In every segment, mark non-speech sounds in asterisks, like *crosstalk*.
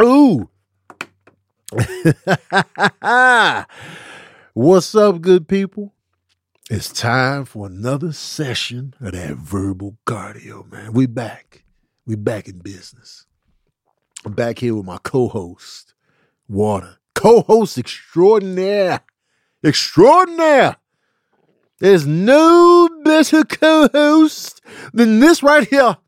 Ooh. *laughs* What's up, good people? It's time for another session of that verbal cardio, man. We back. We back in business. I'm back here with my co-host, Water. Co-host extraordinaire. Extraordinaire. There's no better co-host than this right here.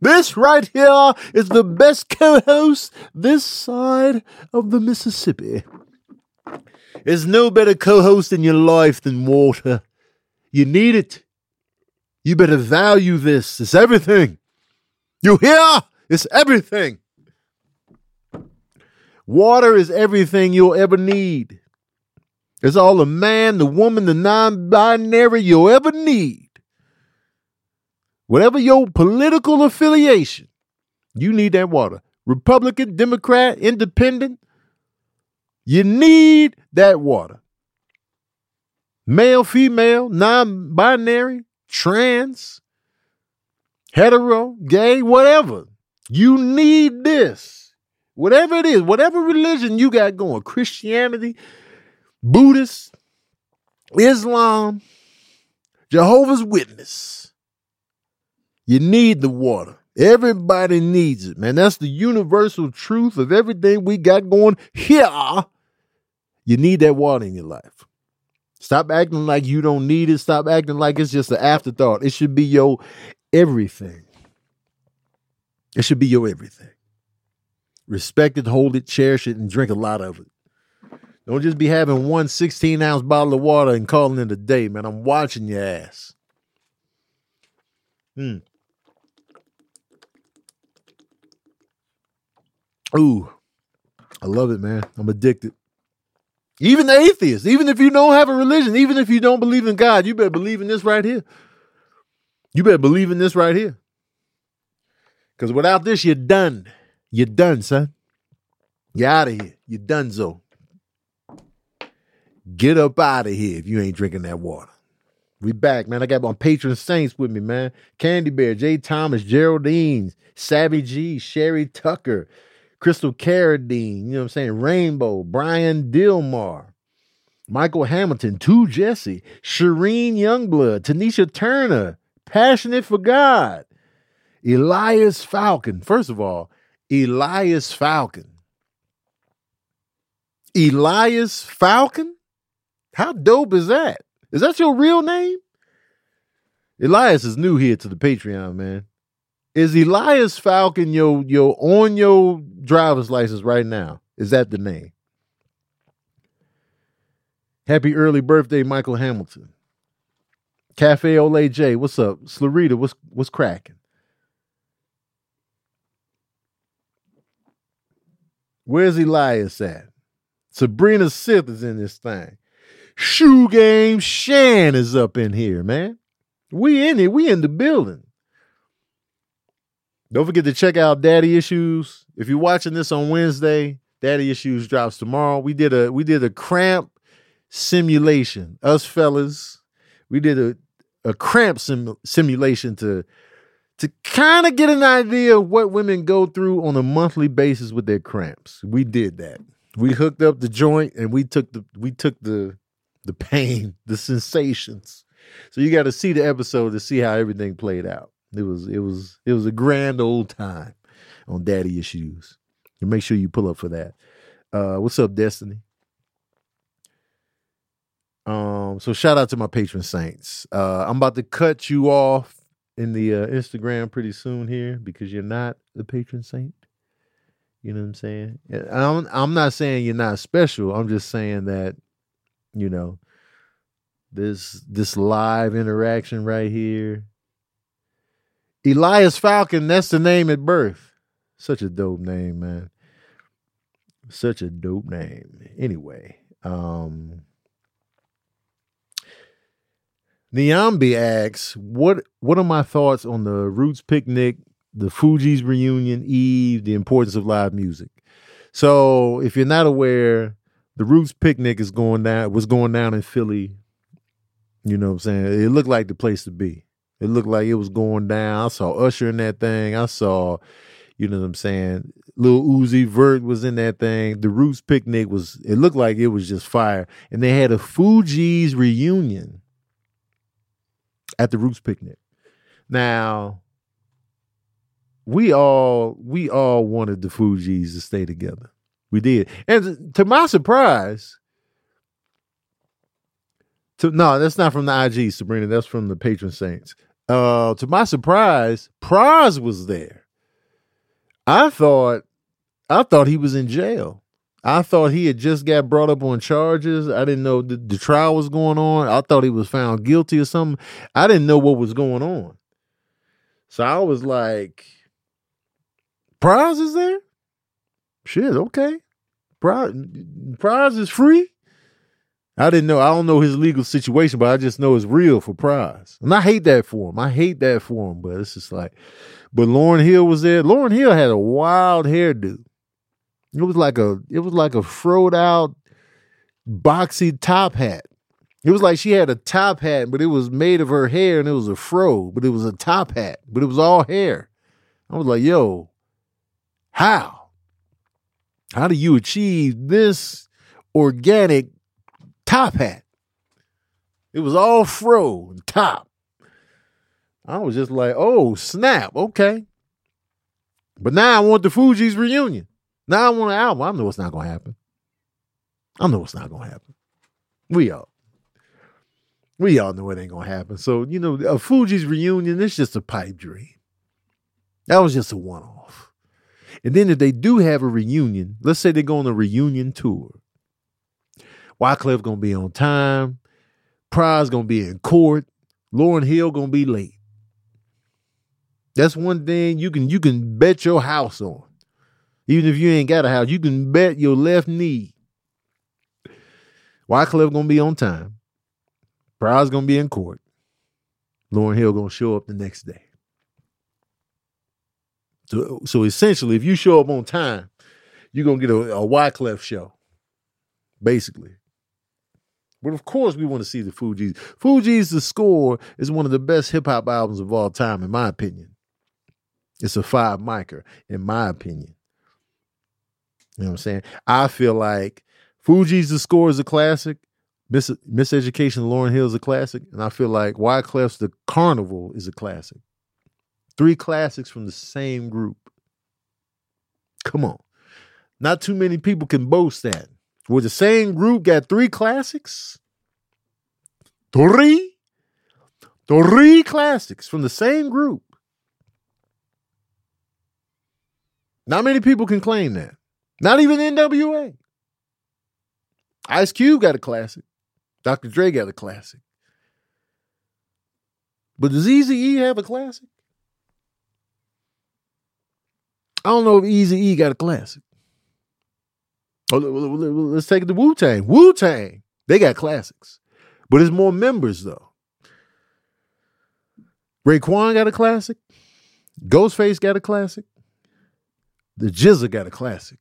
This right here is the best co-host this side of the Mississippi. There's no better co-host in your life than water. You need it. You better value this. It's everything. You hear? It's everything. Water is everything you'll ever need. It's all the man, the woman, the non binary you'll ever need. Whatever your political affiliation, you need that water. Republican, Democrat, Independent, you need that water. Male, female, non binary, trans, hetero, gay, whatever. You need this. Whatever it is, whatever religion you got going Christianity, Buddhist, Islam, Jehovah's Witness you need the water. Everybody needs it, man. That's the universal truth of everything we got going here. You need that water in your life. Stop acting like you don't need it. Stop acting like it's just an afterthought. It should be your everything. It should be your everything. Respect it, hold it, cherish it, and drink a lot of it. Don't just be having one 16 ounce bottle of water and calling it a day, man. I'm watching your ass. Hmm. Ooh, I love it, man. I'm addicted. Even the atheist, even if you don't have a religion, even if you don't believe in God, you better believe in this right here. You better believe in this right here. Because without this, you're done. You're done, son. You're out of here. You're done, so. Get up out of here if you ain't drinking that water. We back, man. I got my patron saints with me, man. Candy Bear, Jay Thomas, Geraldine, Savvy G, Sherry Tucker, Crystal Carradine, you know what I'm saying? Rainbow, Brian Dilmar, Michael Hamilton, Two Jesse, Shireen Youngblood, Tanisha Turner, Passionate for God, Elias Falcon. First of all, Elias Falcon. Elias Falcon? How dope is that? Is that your real name? Elias is new here to the Patreon, man. Is Elias Falcon your your on your driver's license right now? Is that the name? Happy early birthday, Michael Hamilton. Cafe Olay J, what's up? Slarita, what's what's cracking? Where's Elias at? Sabrina Sith is in this thing. Shoe Game Shan is up in here, man. We in it. We in the building. Don't forget to check out Daddy Issues. If you're watching this on Wednesday, Daddy Issues drops tomorrow. We did a we did a cramp simulation. Us fellas, we did a a cramp sim, simulation to to kind of get an idea of what women go through on a monthly basis with their cramps. We did that. We hooked up the joint and we took the we took the the pain, the sensations. So you got to see the episode to see how everything played out. It was it was it was a grand old time on Daddy Issues. And make sure you pull up for that. Uh, what's up, Destiny? Um, so shout out to my patron saints. Uh, I'm about to cut you off in the uh, Instagram pretty soon here because you're not the patron saint. You know what I'm saying? I'm I'm not saying you're not special. I'm just saying that, you know, this this live interaction right here Elias Falcon, that's the name at birth. Such a dope name, man. Such a dope name. Anyway, um Niambi asks, what what are my thoughts on the Roots picnic, the Fugees reunion, Eve, the importance of live music? So if you're not aware, the Roots picnic is going down was going down in Philly. You know what I'm saying? It looked like the place to be. It looked like it was going down. I saw Usher in that thing. I saw, You know what I'm saying? Lil Uzi Vert was in that thing. The Roots picnic was. It looked like it was just fire, and they had a Fugees reunion at the Roots picnic. Now, we all we all wanted the Fugees to stay together. We did, and to my surprise, to no, that's not from the IG, Sabrina. That's from the patron saints. Uh, to my surprise, Pras was there. I thought, I thought he was in jail. I thought he had just got brought up on charges. I didn't know the, the trial was going on. I thought he was found guilty or something. I didn't know what was going on. So I was like, Pras is there? Shit, okay. Prize, Pras is free. I didn't know. I don't know his legal situation, but I just know it's real for Pras. And I hate that for him. I hate that for him. But it's just like, but Lauryn Hill was there. Lauryn Hill had a wild hairdo. It was like a, it was like a froed out, boxy top hat. It was like she had a top hat, but it was made of her hair and it was a fro, but it was a top hat, but it was all hair. I was like, yo, how? How do you achieve this organic top hat. It was all fro and top. I was just like, oh, snap. Okay. But now I want the Fugees reunion. Now I want an album. I know it's not to happen. I know it's not to happen. We all. We all know it ain't to happen. So, you know, a Fugees reunion, it's just a pipe dream. That was just a one off. And then if they do have a reunion, let's say they go on a reunion tour, Wyclef gonna be on time. Pras gonna be in court. Lauryn Hill gonna be late. That's one thing you can you can bet your house on. Even if you ain't got a house, you can bet your left knee. Wyclef gonna be on time. Pras gonna be in court. Lauryn Hill gonna show up the next day. So, so essentially, if you show up on time, you're gonna get a, a Wyclef show, basically. But of course, we want to see the Fugees. Fugees, The Score is one of the best hip hop albums of all time, in my opinion. It's a five micer, in my opinion. You know what I'm saying? I feel like Fugees, The Score is a classic. Miss Miseducation Lauryn Hill is a classic. And I feel like Wyclef's The Carnival is a classic. Three classics from the same group. Come on. Not too many people can boast that. Where the same group got three classics? Three? Three classics from the same group. Not many people can claim that. Not even NWA. Ice Cube got a classic. Dr. Dre got a classic. But does Easy E have a classic? I don't know if Easy E got a classic. Oh, let's take it to Wu Tang. Wu Tang, they got classics, but it's more members though. Raekwon got a classic. Ghostface got a classic. The GZA got a classic.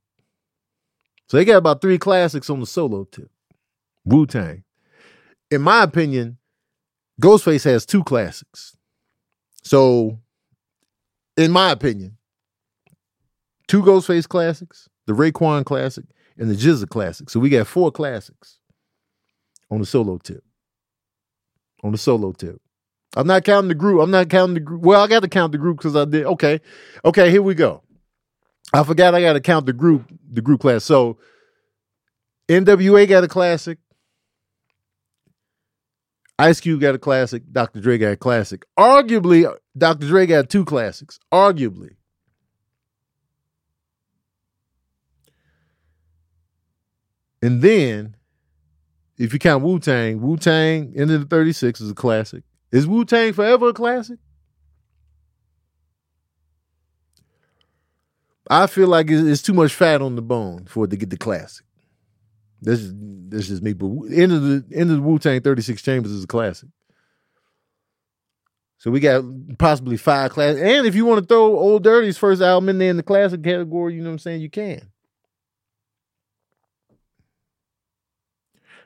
So they got about three classics on the solo tip. Wu Tang. In my opinion, Ghostface has two classics. So, in my opinion, two Ghostface classics, the Raekwon classic, and the GZA classic. So we got four classics on the solo tip. On the solo tip. I'm not counting the group. I'm not counting the group. Well, I got to count the group because I did. Okay. Okay, here we go. I forgot I got to count the group, the group class. So NWA got a classic. Ice Cube got a classic. Dr. Dre got a classic. Arguably, Dr. Dre got two classics. Arguably. And then, if you count Wu Tang, Wu Tang into the 36 is a classic. Is Wu Tang forever a classic? I feel like it's, too much fat on the bone for it to get the classic. This is this is me. But end of the end of the Wu Tang 36 Chambers is a classic. So we got possibly five classics. And if you want to throw Old Dirty's first album in there in the classic category, you know what I'm saying, you can.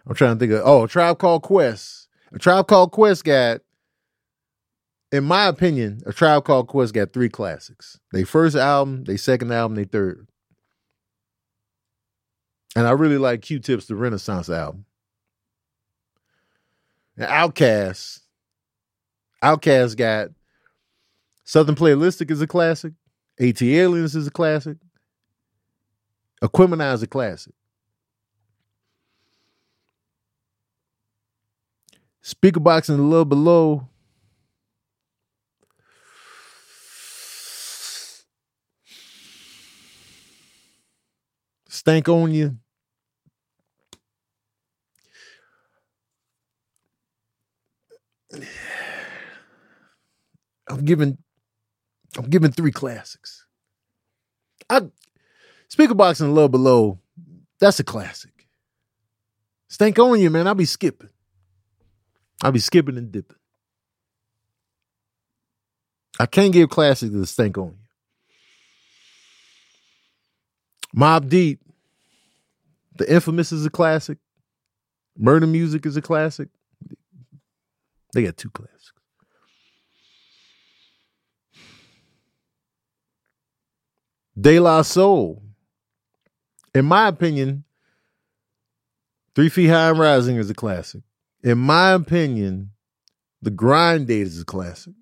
I'm trying to think of oh, tribe called Quest. A tribe called Quest got in my opinion, a Tribe Called Quest got three classics. They first album, they second album, they third. And I really like Q-Tip's The Renaissance album. And Outcast. Outkast got Southern Playalistic is a classic. ATLiens is a classic. Aquemini is a classic. Speakerboxxx and a little below. Stankonia. I'm giving I'm giving three classics. I Speakerboxxx and Love Below, that's a classic. Stank on you, man, I'll be skipping. I'll be skipping and dipping. I can't give classics to the Stankonia. Mobb Deep, The Infamous is a classic. Murder Music is a classic. They got two classics. De La Soul. In my opinion, Three Feet High and Rising is a classic. In my opinion, The Grind Date is a classic.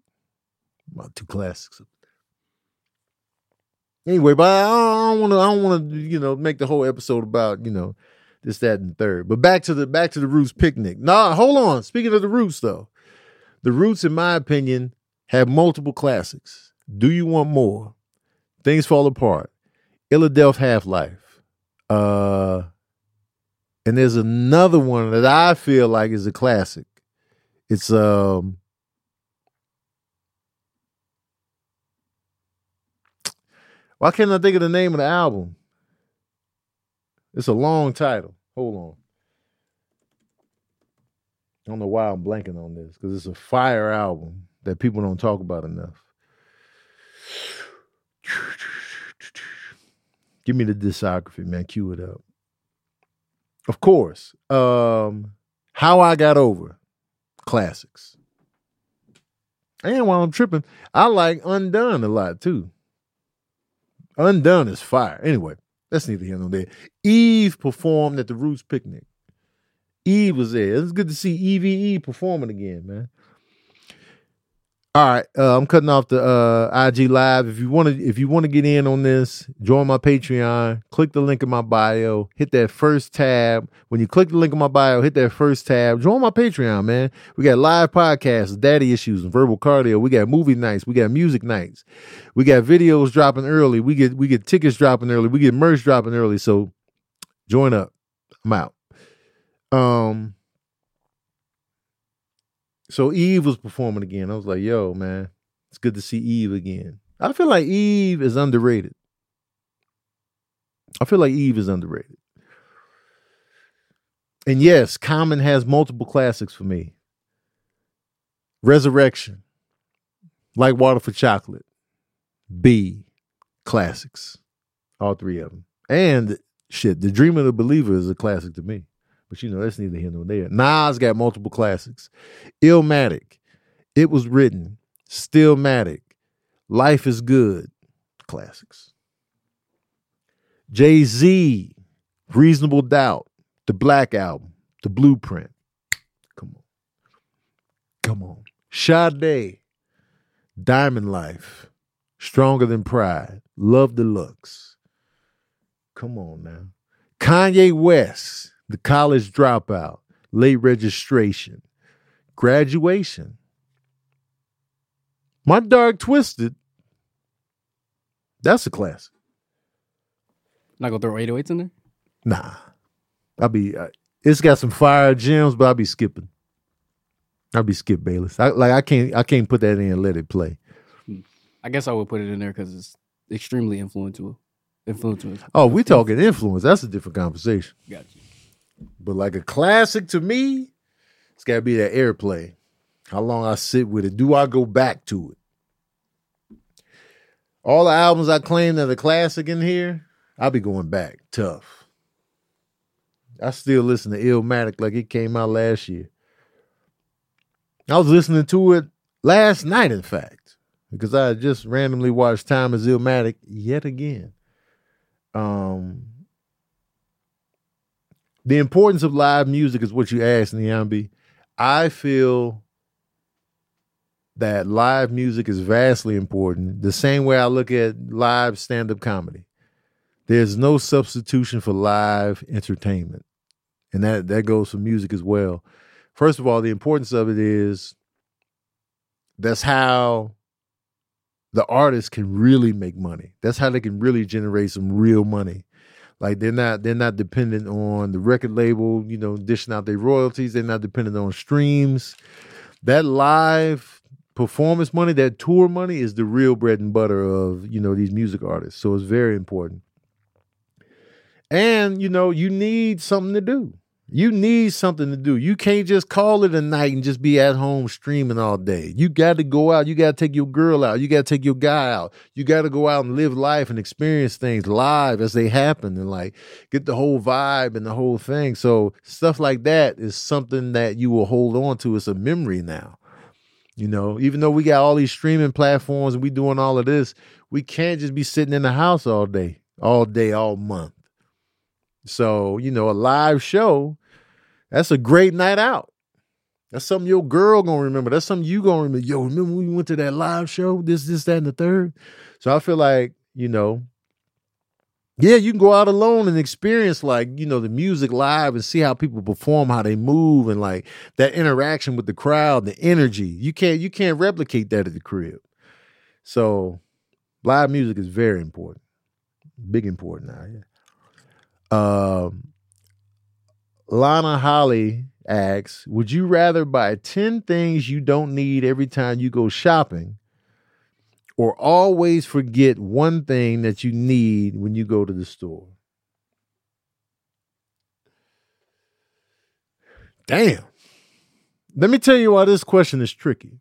About two classics. Anyway, but I don't want to. I don't want to. You know, make the whole episode about you know this, that, and third. But back to the back to the Roots picnic. Nah, hold on. Speaking of the Roots, though, the Roots, in my opinion, have multiple classics. Do you want more? Things fall apart. Illadelph Half Life. Uh, and there's another one that I feel like is a classic. It's um. Why can't I think of the name of the album? It's a long title. Hold on. I don't know why I'm blanking on this because it's a fire album that people don't talk about enough. Give me the discography, man. Cue it up. Of course. Um, How I Got Over. Classics. And while I'm tripping, I like Undone a lot too. Undone is fire. Anyway, that's neither here nor there. Eve performed at the Roots Picnic. Eve was there. It's good to see EVE performing again, man. All right, uh, I'm cutting off the uh, IG live. If you want to, if you want to get in on this, join my Patreon. Click the link in my bio. Hit that first tab. When you click the link in my bio, hit that first tab. Join my Patreon, man. We got live podcasts, daddy issues, and verbal cardio. We got movie nights. We got music nights. We got videos dropping early. We get we get tickets dropping early. We get merch dropping early. So join up. I'm out. Um. So Eve was performing again. I was like, yo, man, it's good to see Eve again. I feel like Eve is underrated. I feel like Eve is underrated. And yes, Common has multiple classics for me. Resurrection, Like Water for Chocolate, B, classics, all three of them. And shit, The Dream of the Believer is a classic to me. But you know, that's neither here nor there. Nas got multiple classics. Illmatic. It was written. Stillmatic. Life is good. Classics. Jay Z. Reasonable Doubt. The Black Album. The Blueprint. Come on. Come on. Sade. Diamond Life. Stronger Than Pride. Love Deluxe. Come on now. Kanye West. The college dropout, late registration, graduation. My Dark Twisted, that's a classic. Not gonna throw 808s in there? Nah. I'll be, uh, it's got some fire gems, but I'll be skipping. I'll be Skip Bayless. I, like I can't, I can't put that in and let it play. I guess I would put it in there because it's extremely influential. Influential. Oh, we talking influence. That's a different conversation. Got you. But like a classic to me, it's got to be that airplay. How long I sit with it. Do I go back to it? All the albums I claim that are classic in here, I'll be going back tough. I still listen to Illmatic like it came out last year. I was listening to it last night, in fact, because I just randomly watched Time is Illmatic yet again. Um, the importance of live music is what you asked, Niambi. I feel that live music is vastly important. The same way I look at live stand up comedy. There's no substitution for live entertainment. And that, that goes for music as well. First of all, the importance of it is that's how the artist can really make money. That's how they can really generate some real money. Like they're not they're not dependent on the record label, you know, dishing out their royalties. They're not dependent on streams. That live performance money, that tour money is the real bread and butter of, you know, these music artists. So it's very important. And, you know, you need something to do. You need something to do. You can't just call it a night and just be at home streaming all day. You got to go out. You got to take your girl out. You got to take your guy out. You got to go out and live life and experience things live as they happen and like get the whole vibe and the whole thing. So stuff like that is something that you will hold on to. It's a memory now. You know, even though we got all these streaming platforms and we doing all of this, we can't just be sitting in the house all day, all day, all month. So, you know, a live show, that's a great night out. That's something your girl gonna remember. That's something you gonna remember. Yo, remember when we went to that live show? This, this, that, and the third. So I feel like, you know, yeah, you can go out alone and experience like, you know, the music live and see how people perform, how they move, and like that interaction with the crowd, the energy. You can't you can't replicate that at the crib. So live music is very important. Big important now. Um, Lana Holly asks, "Would you rather buy ten things you don't need every time you go shopping, or always forget one thing that you need when you go to the store?" Damn. Let me tell you why this question is tricky.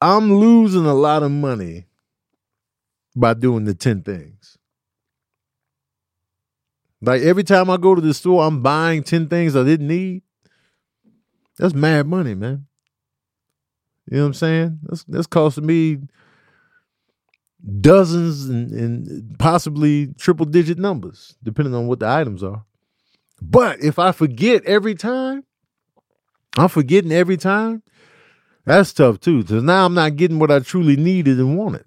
I'm losing a lot of money by doing the 10 things. Like every time I go to the store, I'm buying 10 things I didn't need. That's mad money, man. You know what I'm saying? That's that's costing me dozens and, and possibly triple digit numbers, depending on what the items are. But if I forget every time, I'm forgetting every time. That's tough too, because now I'm not getting what I truly needed and wanted.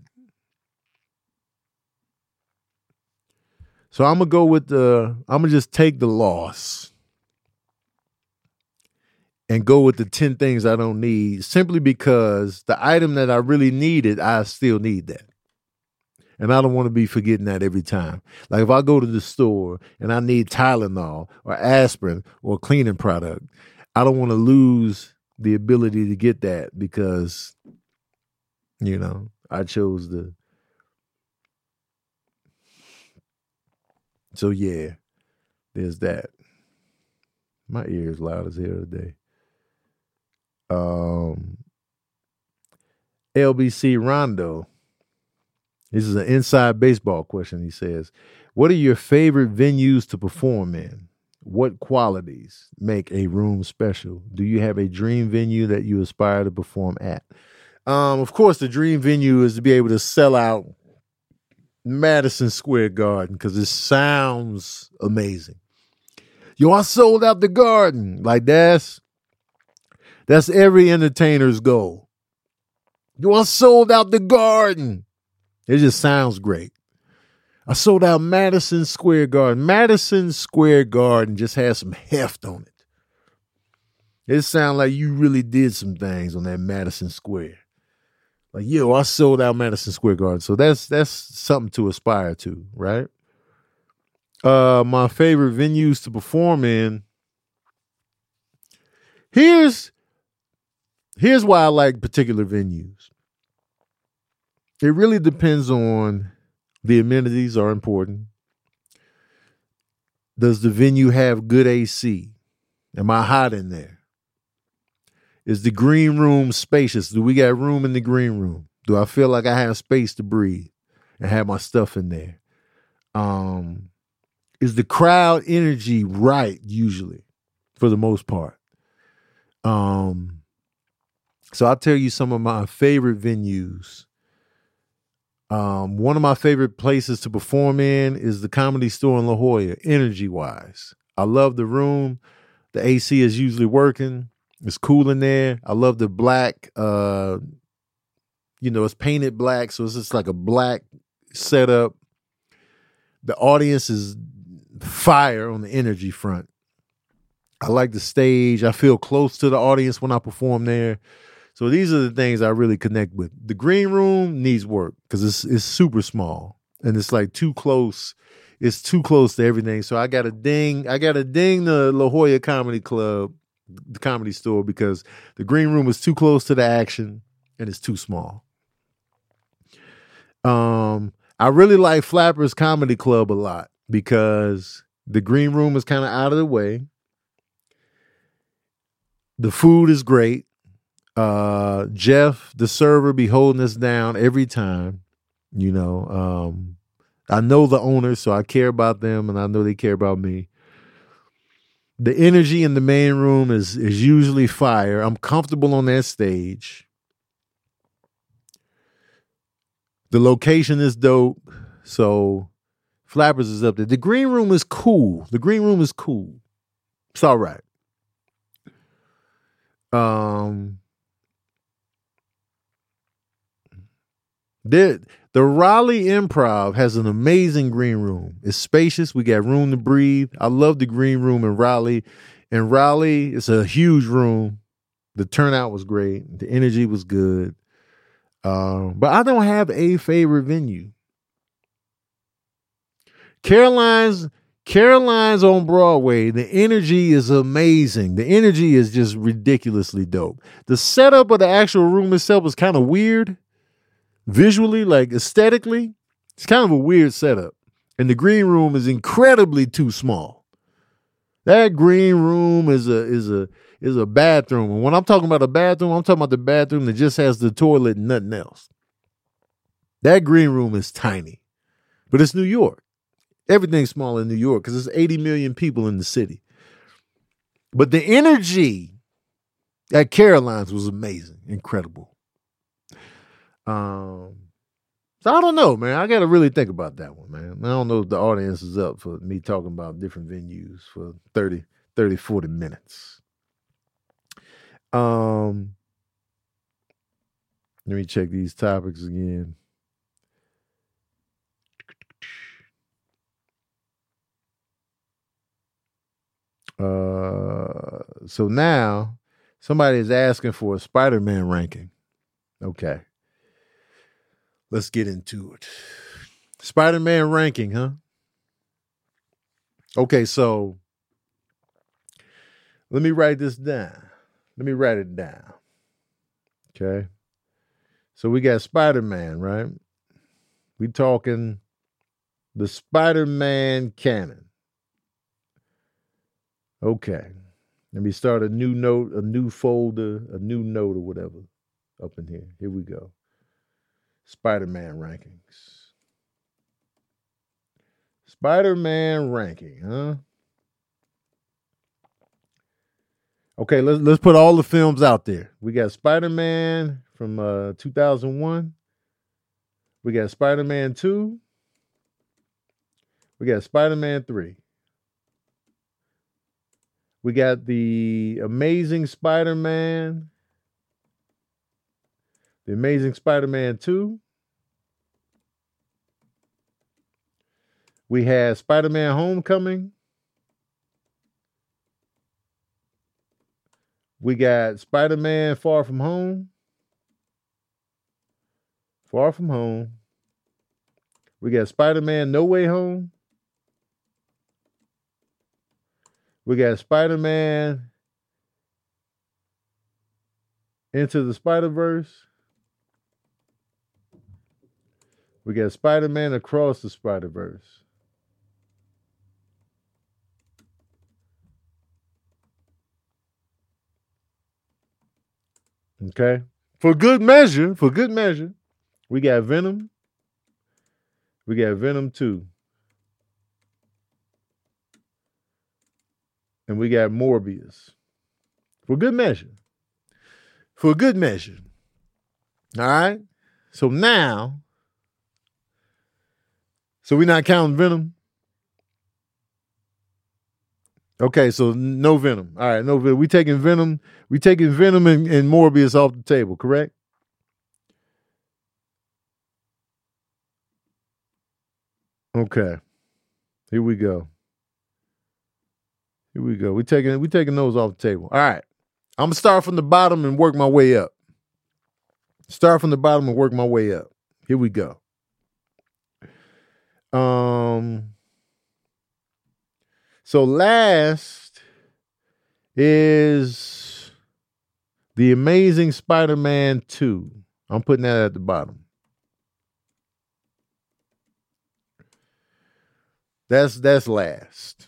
So I'm gonna go with the. I'm gonna just take the loss and go with the ten things I don't need, simply because the item that I really needed, I still need that. And I don't want to be forgetting that every time. Like if I go to the store and I need Tylenol or aspirin or cleaning product, I don't want to lose the ability to get that because, you know, I chose the So yeah, there's that. My ear is loud as hell today. Um, LBC Rondo. This is an inside baseball question. He says, "What are your favorite venues to perform in? What qualities make a room special? Do you have a dream venue that you aspire to perform at?" Um, of course, the dream venue is to be able to sell out Madison Square Garden because it sounds amazing. Yo, I sold out the garden. Like that's that's every entertainer's goal. Yo, I sold out the garden. It just sounds great. I sold out Madison Square Garden. Madison Square Garden just has some heft on it. It sounds like you really did some things on that Madison Square. Like, yo, I sold out Madison Square Garden. So that's that's something to aspire to, right? Uh my favorite venues to perform in. Here's here's why I like particular venues. It really depends on the amenities are important. Does the venue have good AC? Am I hot in there? Is the green room spacious? Do we got room in the green room? Do I feel like I have space to breathe and have my stuff in there? Um, is the crowd energy right usually for the most part? Um, so I'll tell you some of my favorite venues. Um, one of my favorite places to perform in is the comedy store in La Jolla, energy wise. I love the room. The AC is usually working. It's cool in there. I love the black, uh, you know, it's painted black. So it's just like a black setup. The audience is fire on the energy front. I like the stage. I feel close to the audience when I perform there. So these are the things I really connect with. The green room needs work because it's it's super small and it's like too close. It's too close to everything. So I got to ding. I got to ding the La Jolla Comedy Club, the comedy store, because the green room is too close to the action and it's too small. Um, I really like Flappers Comedy Club a lot because the green room is kind of out of the way. The food is great. Uh, Jeff, the server, be holding us down every time. You know, um, I know the owners, so I care about them, and I know they care about me. The energy in the main room is is usually fire. I'm comfortable on that stage. The location is dope, so Flappers is up there. The green room is cool. The green room is cool. It's all right. Um, the the Raleigh Improv has an amazing green room. It's spacious. We got room to breathe. I love the green room in Raleigh. In Raleigh, it's a huge room. The turnout was great. The energy was good. Um, but I don't have a favorite venue. Caroline's Caroline's on Broadway. The energy is amazing. The energy is just ridiculously dope. The setup of the actual room itself is kind of weird. Visually, like aesthetically, it's kind of a weird setup. And the green room is incredibly too small. That green room is a is a is a bathroom. And when I'm talking about a bathroom, I'm talking about the bathroom that just has the toilet and nothing else. That green room is tiny. But it's New York. Everything's small in New York because there's 80 million people in the city. But the energy at Caroline's was amazing, incredible. Um, so I don't know, man. I got to really think about that one, man. I don't know if the audience is up for me talking about different venues for 30, 30, 40 minutes. Um, let me check these topics again. Uh, so now somebody is asking for a Spider Man ranking. Okay. Let's get into it. Spider Man ranking, huh? Okay, so let me write this down. Let me write it down. Okay. So we got Spider Man, right? We talking the Spider Man canon. Okay. Let me start a new note, a new folder, a new note or whatever up in here. Here we go. Spider Man rankings. Spider Man ranking, huh? Okay, let's let's put all the films out there. We got Spider Man from uh, 2001. We got Spider Man 2. We got Spider Man 3. We got the Amazing Spider Man, the Amazing Spider Man 2. We had Spider Man Homecoming. We got Spider Man Far From Home. Far From Home. We got Spider Man No Way Home. We got Spider Man Into the Spider Verse. We got Spider Man Across the Spider Verse. Okay. For good measure, for good measure, we got Venom. We got Venom 2. And we got Morbius For good measure. For good measure. All right. So now, so we're not counting venom. Okay, so no venom. All right, no venom. We taking venom. We taking venom and, and Morbius off the table, correct? Okay. Here we go. Here we go. We taking we taking those off the table. All right. I'm gonna start from the bottom and work my way up. Start from the bottom and work my way up. Here we go. Um so last is The Amazing Spider-Man 2. I'm putting that at the bottom. That's that's last.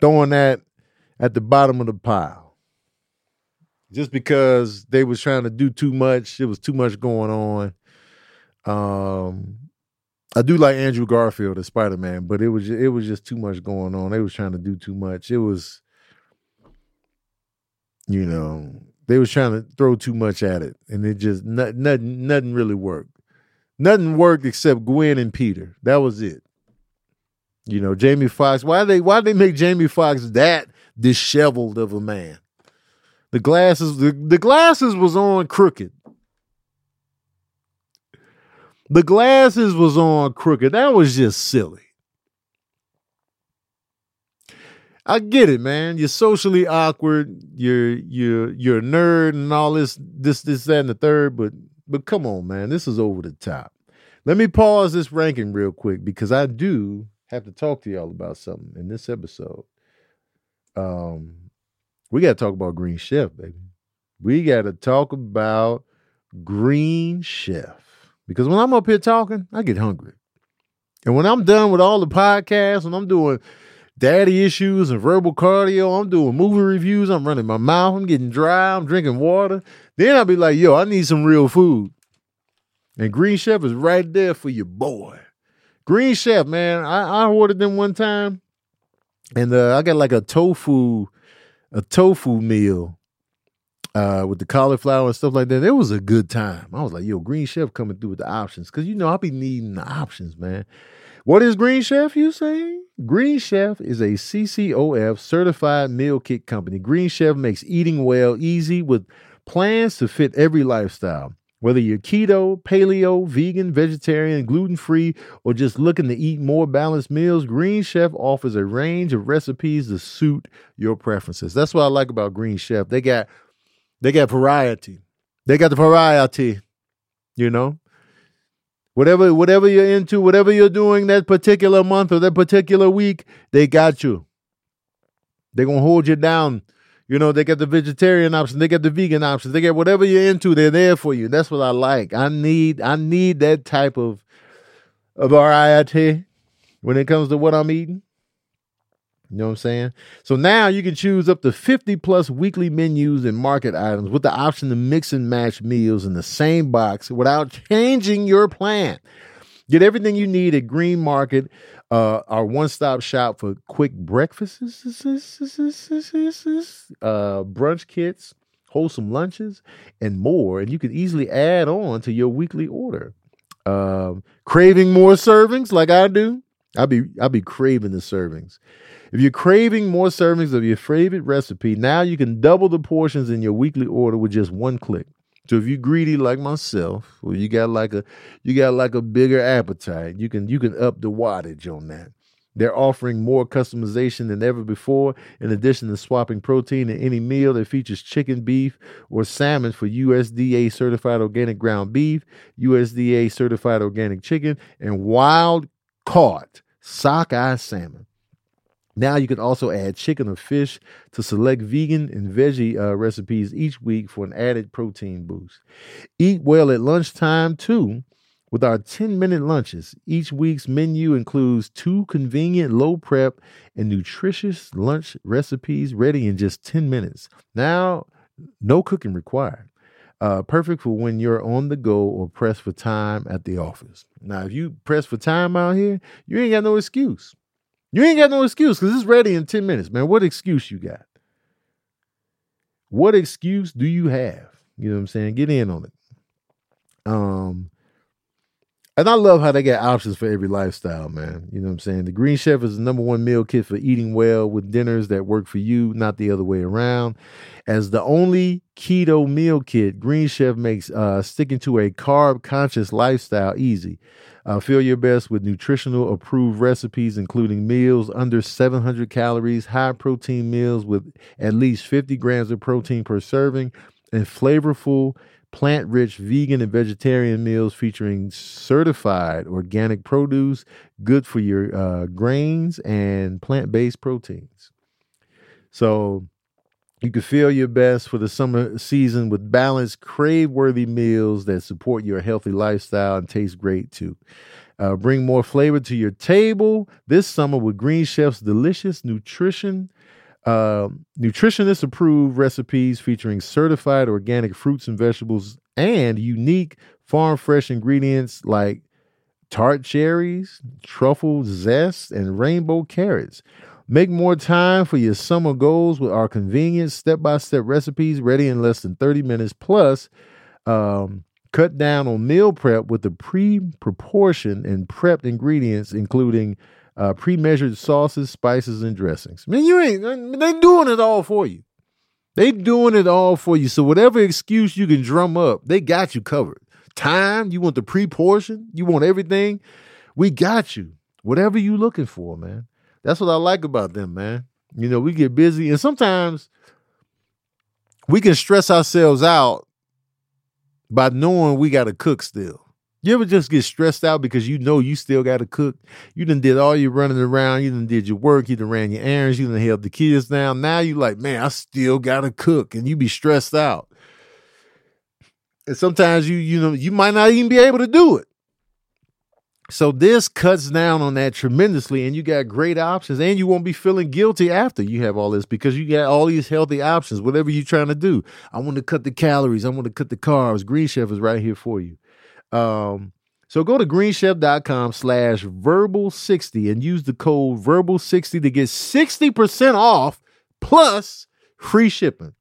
Throwing that at the bottom of the pile. Just because they was trying to do too much, it was too much going on. Um I do like Andrew Garfield as Spider Man, but it was it was just too much going on. They was trying to do too much. It was, you know, they was trying to throw too much at it, and it just nothing nothing, really worked. Nothing worked except Gwen and Peter. That was it. You know, Jamie Foxx. Why they why they make Jamie Foxx that disheveled of a man? The glasses the, the glasses was on crooked. The glasses was on crooked. That was just silly. I get it, man. You're socially awkward. You're you're you're a nerd and all this this this that and the third. But but come on, man. This is over the top. Let me pause this ranking real quick because I do have to talk to y'all about something in this episode. Um, we got to talk about Green Chef, baby. We got to talk about Green Chef because when I'm up here talking, I get hungry. And when I'm done with all the podcasts, when I'm doing daddy issues and verbal cardio, I'm doing movie reviews, I'm running my mouth, I'm getting dry, I'm drinking water, then I'll be like, yo, I need some real food. And Green Chef is right there for your boy. Green Chef, man, I, I ordered them one time, and uh, I got like a tofu, a tofu meal uh, with the cauliflower and stuff like that. It was a good time. I was like, yo, Green Chef coming through with the options. Cause you know, I'll be needing the options, man. What is Green Chef, you say? Green Chef is a CCOF certified meal kit company. Green Chef makes eating well easy with plans to fit every lifestyle. Whether you're keto, paleo, vegan, vegetarian, gluten free, or just looking to eat more balanced meals, Green Chef offers a range of recipes to suit your preferences. That's what I like about Green Chef. They got they got variety. They got the variety, you know. Whatever whatever you're into, whatever you're doing that particular month or that particular week, they got you. They're gonna hold you down. You know, they got the vegetarian option, they got the vegan options, they got whatever you're into, they're there for you. That's what I like. I need I need that type of of variety when it comes to what I'm eating. You know what I'm saying? So now you can choose up to 50 plus weekly menus and market items with the option to mix and match meals in the same box without changing your plan. Get everything you need at Green Market, uh, our one stop shop for quick breakfasts, uh, brunch kits, wholesome lunches, and more. And you can easily add on to your weekly order. Um, craving more servings like I do? I'll be I'll be craving the servings. If you're craving more servings of your favorite recipe, now you can double the portions in your weekly order with just one click. So if you're greedy like myself, or you got like a you got like a bigger appetite, you can you can up the wattage on that. They're offering more customization than ever before. In addition to swapping protein in any meal that features chicken, beef, or salmon for USDA certified organic ground beef, USDA certified organic chicken, and wild caught sockeye salmon. Now you can also add chicken or fish to select vegan and veggie uh, recipes each week for an added protein boost. Eat well at lunchtime too with our 10 minute lunches. Each week's menu includes two convenient, low prep, and nutritious lunch recipes ready in just 10 minutes. Now, no cooking required. Uh, perfect for when you're on the go or pressed for time at the office. Now, if you press for time out here, you ain't got no excuse. You ain't got no excuse because it's ready in 10 minutes, man. What excuse you got? What excuse do you have? You know what I'm saying? Get in on it. Um, and I love how they got options for every lifestyle, man. You know what I'm saying? The Green Chef is the number one meal kit for eating well with dinners that work for you, not the other way around. As the only keto meal kit, Green Chef makes uh, sticking to a carb conscious lifestyle easy. Uh, feel your best with nutritional approved recipes, including meals under 700 calories, high protein meals with at least 50 grams of protein per serving, and flavorful plant rich vegan and vegetarian meals featuring certified organic produce, good for your uh, grains and plant based proteins. So you can feel your best for the summer season with balanced, crave worthy meals that support your healthy lifestyle and taste great too. Uh, bring more flavor to your table this summer with Green Chef's delicious nutrition uh, nutritionist approved recipes featuring certified organic fruits and vegetables and unique farm fresh ingredients like tart cherries, truffle zest, and rainbow carrots. Make more time for your summer goals with our convenient step by step recipes ready in less than 30 minutes. Plus, um, cut down on meal prep with the pre proportioned and prepped ingredients, including uh, pre-measured sauces, spices, and dressings. Man, you ain't they doing it all for you. They doing it all for you. So whatever excuse you can drum up, they got you covered. Time, you want the pre-portion, you want everything. We got you. Whatever you looking for, man. That's what I like about them, man. You know, we get busy and sometimes we can stress ourselves out by knowing we got to cook still. You ever just get stressed out because you know you still got to cook? You done did all your running around. You done did your work. You done ran your errands. You done held the kids down. Now you like, man, I still got to cook, and you be stressed out. And sometimes you, you know, you might not even be able to do it. So this cuts down on that tremendously, and you got great options, and you won't be feeling guilty after you have all this because you got all these healthy options. Whatever you're trying to do, I want to cut the calories. I want to cut the carbs. Green Chef is right here for you. Um, so go to greenchef.com slash verbal60 and use the code verbal60 to get 60% off plus free shipping.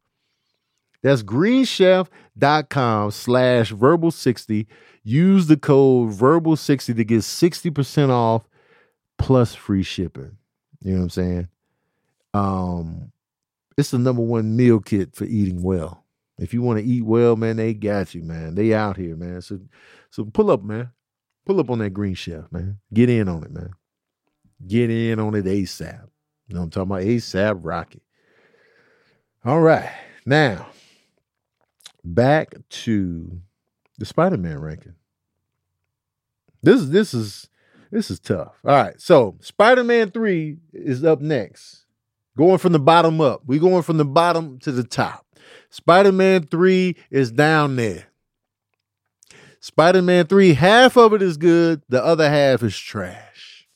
That's greenchef.com slash verbal60. Use the code verbal60 to get 60% off plus free shipping. You know what I'm saying? Um, it's the number one meal kit for eating well. If you want to eat well, man, they got you, man. They out here, man. So so pull up, man. Pull up on that green chef, man. Get in on it, man. Get in on it ASAP. You know I'm talking about? ASAP Rocky. All right. Now, back to the Spider-Man ranking. This is this is this is tough. All right. So Spider-Man 3 is up next. Going from the bottom up. we going from the bottom to the top. Spider-Man 3 is down there. Spider Man 3, half of it is good, the other half is trash.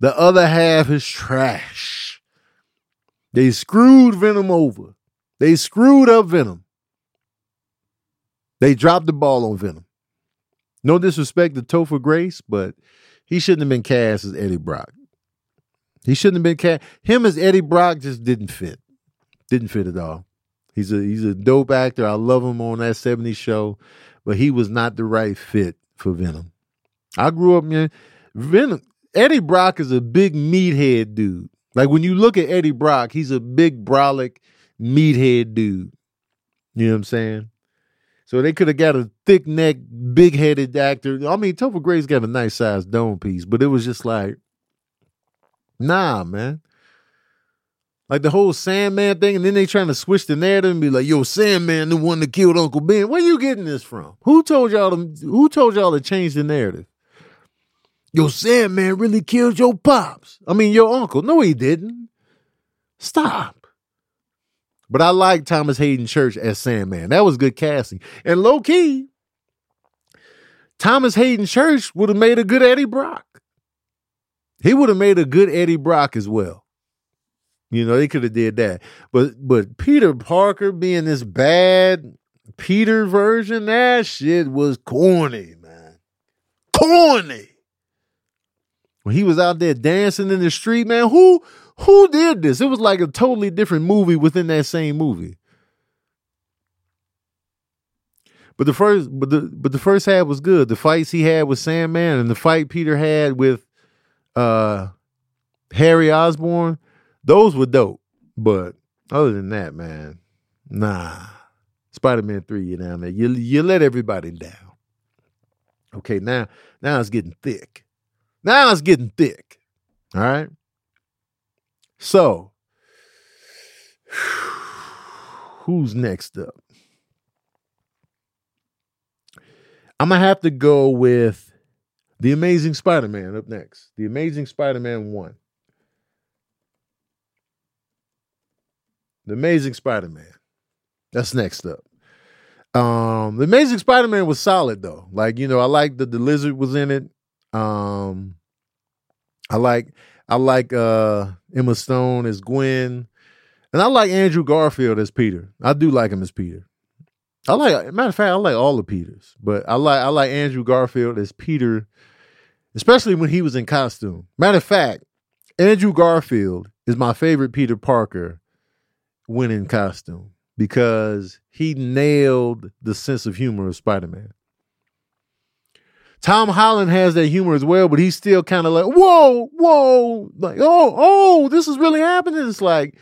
The other half is trash. They screwed Venom over. They screwed up Venom. They dropped the ball on Venom. No disrespect to Topher Grace, but he shouldn't have been cast as Eddie Brock. He shouldn't have been cast. Him as Eddie Brock just didn't fit. Didn't fit at all. He's a he's a dope actor. I love him on that 70s show but he was not the right fit for Venom. I grew up, man. Venom, Eddie Brock is a big meathead dude. Like when you look at Eddie Brock, he's a big brolic meathead dude. You know what I'm saying? So they could have got a thick neck, big headed actor. I mean, Topher Grace got a nice sized dome piece, but it was just like, nah, man. Like the whole Sandman thing, and then they trying to switch the narrative and be like, "Yo, Sandman, the one that killed Uncle Ben." Where you getting this from? Who told y'all to Who told y'all to change the narrative? Yo, Sandman really killed your pops. I mean, your uncle. No, he didn't. Stop. But I like Thomas Haden Church as Sandman. That was good casting. And low key, Thomas Haden Church would have made a good Eddie Brock. He would have made a good Eddie Brock as well. You know, they could have did that. But but Peter Parker being this bad Peter version, that shit was corny, man. Corny. When he was out there dancing in the street, man, who who did this? It was like a totally different movie within that same movie. But the first, but the but the first half was good. The fights he had with Sandman and the fight Peter had with uh Harry Osborn, those were dope. But other than that, man, nah. Spider Man three, you down there. You you let everybody down. Okay, now now it's getting thick. Now it's getting thick. All right. So, *sighs* who's next up? I'm gonna have to go with the Amazing Spider-Man up next. The Amazing Spider-Man one. The Amazing Spider-Man. That's next up. Um, the Amazing Spider-Man was solid though. Like, you know, I like that the lizard was in it. Um I like I like uh Emma Stone as Gwen. And I like Andrew Garfield as Peter. I do like him as Peter. I like matter of fact, I like all the Peters, but I like I like Andrew Garfield as Peter, especially when he was in costume. Matter of fact, Andrew Garfield is my favorite Peter Parker when in costume because he nailed the sense of humor of Spider-Man. Tom Holland has that humor as well, but he's still kind of like, whoa, whoa, like, oh, oh, this is really happening. It's like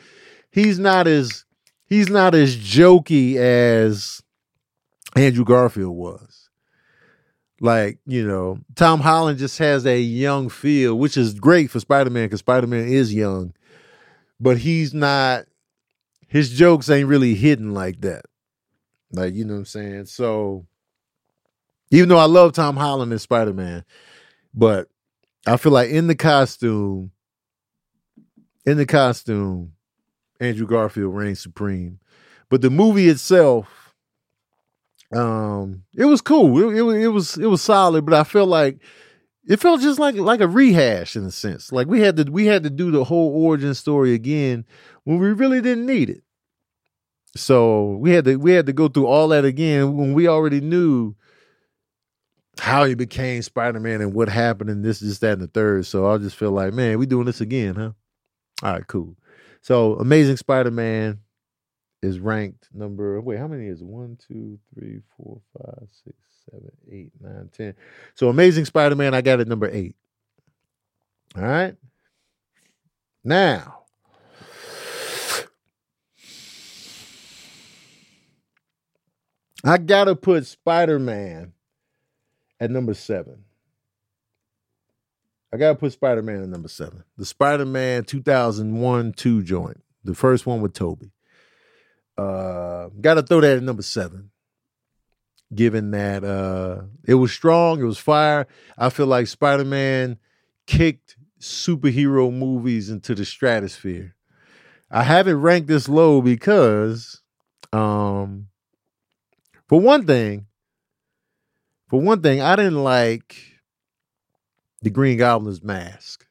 he's not as he's not as jokey as Andrew Garfield was. Like, you know, Tom Holland just has a young feel, which is great for Spider-Man because Spider-Man is young. But he's not his jokes ain't really hidden like that. Like, you know what I'm saying? So even though I love Tom Holland as Spider-Man, but I feel like in the costume, in the costume, Andrew Garfield reigns supreme. But the movie itself, um, it was cool. It, it, it was it was solid, but I felt like it felt just like like a rehash in a sense. Like we had to we had to do the whole origin story again when we really didn't need it. So we had to we had to go through all that again when we already knew how he became Spider Man and what happened and this, this, that, and the third. So I just feel like, man, we doing this again, huh? All right, cool. So Amazing Spider Man is ranked number. Wait, how many is it? One, two, three, four, five, six, seven, eight, nine, ten. So Amazing Spider Man, I got it number eight. All right. Now, I gotta put Spider Man at number seven. I gotta put Spider Man at number seven. The Spider Man 2001 2 joint, the first one with Tobey. Uh, gotta throw that at number seven. Given that uh, it was strong, it was fire. I feel like Spider Man kicked superhero movies into the stratosphere. I haven't ranked this low because um for one thing, for one thing, I didn't like the Green Goblin's mask.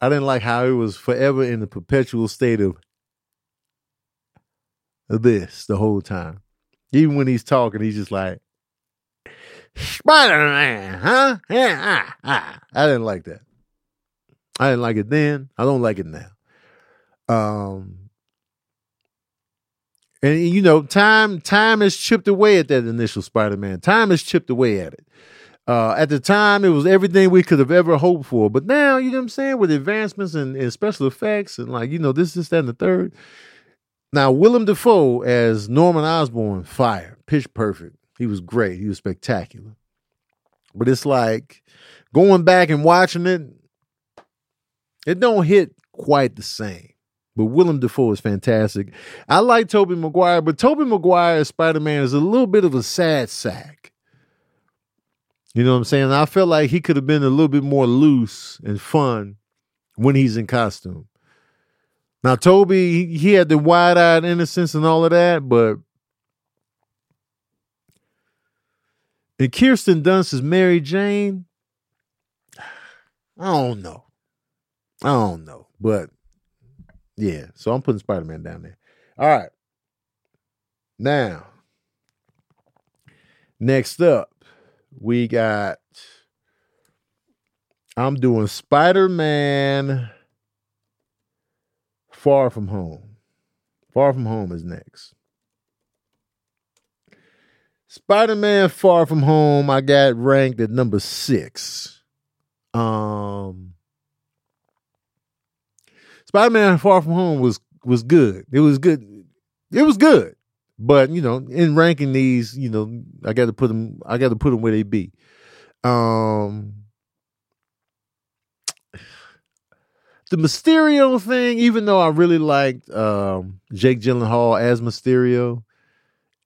I didn't like how it was forever in the perpetual state of this the whole time. Even when he's talking, he's just like, Spider Man, huh? Yeah, ah, ah. I didn't like that. I didn't like it then. I don't like it now. Um, and you know, time time has chipped away at that initial Spider-Man. Time has chipped away at it. Uh, at the time, it was everything we could have ever hoped for. But now, you know what I'm saying, with advancements and, and special effects and like, you know, this, this, that, and the third. Now, Willem Dafoe as Norman Osborn, fire, pitch perfect. He was great. He was spectacular. But it's like going back and watching it, it don't hit quite the same. But Willem Dafoe is fantastic. I like Tobey Maguire, but Tobey Maguire as Spider-Man is a little bit of a sad sack. You know what I'm saying? I felt like he could have been a little bit more loose and fun when he's in costume. Now, Toby, he had the wide-eyed innocence and all of that, but and Kirsten Dunst is Mary Jane. I don't know. I don't know, but yeah, so I'm putting Spider Man down there. All right. Now, next up, we got. I'm doing Spider Man. Far From Home. Far From Home is next. Spider Man Far From Home, I got ranked at number six. Um, Spider Man Far From Home was was good. It was good. It was good. But you know, in ranking these, you know, I got to put them. I got to put them where they be. Um, the Mysterio thing, even though I really liked um, Jake Gyllenhaal as Mysterio,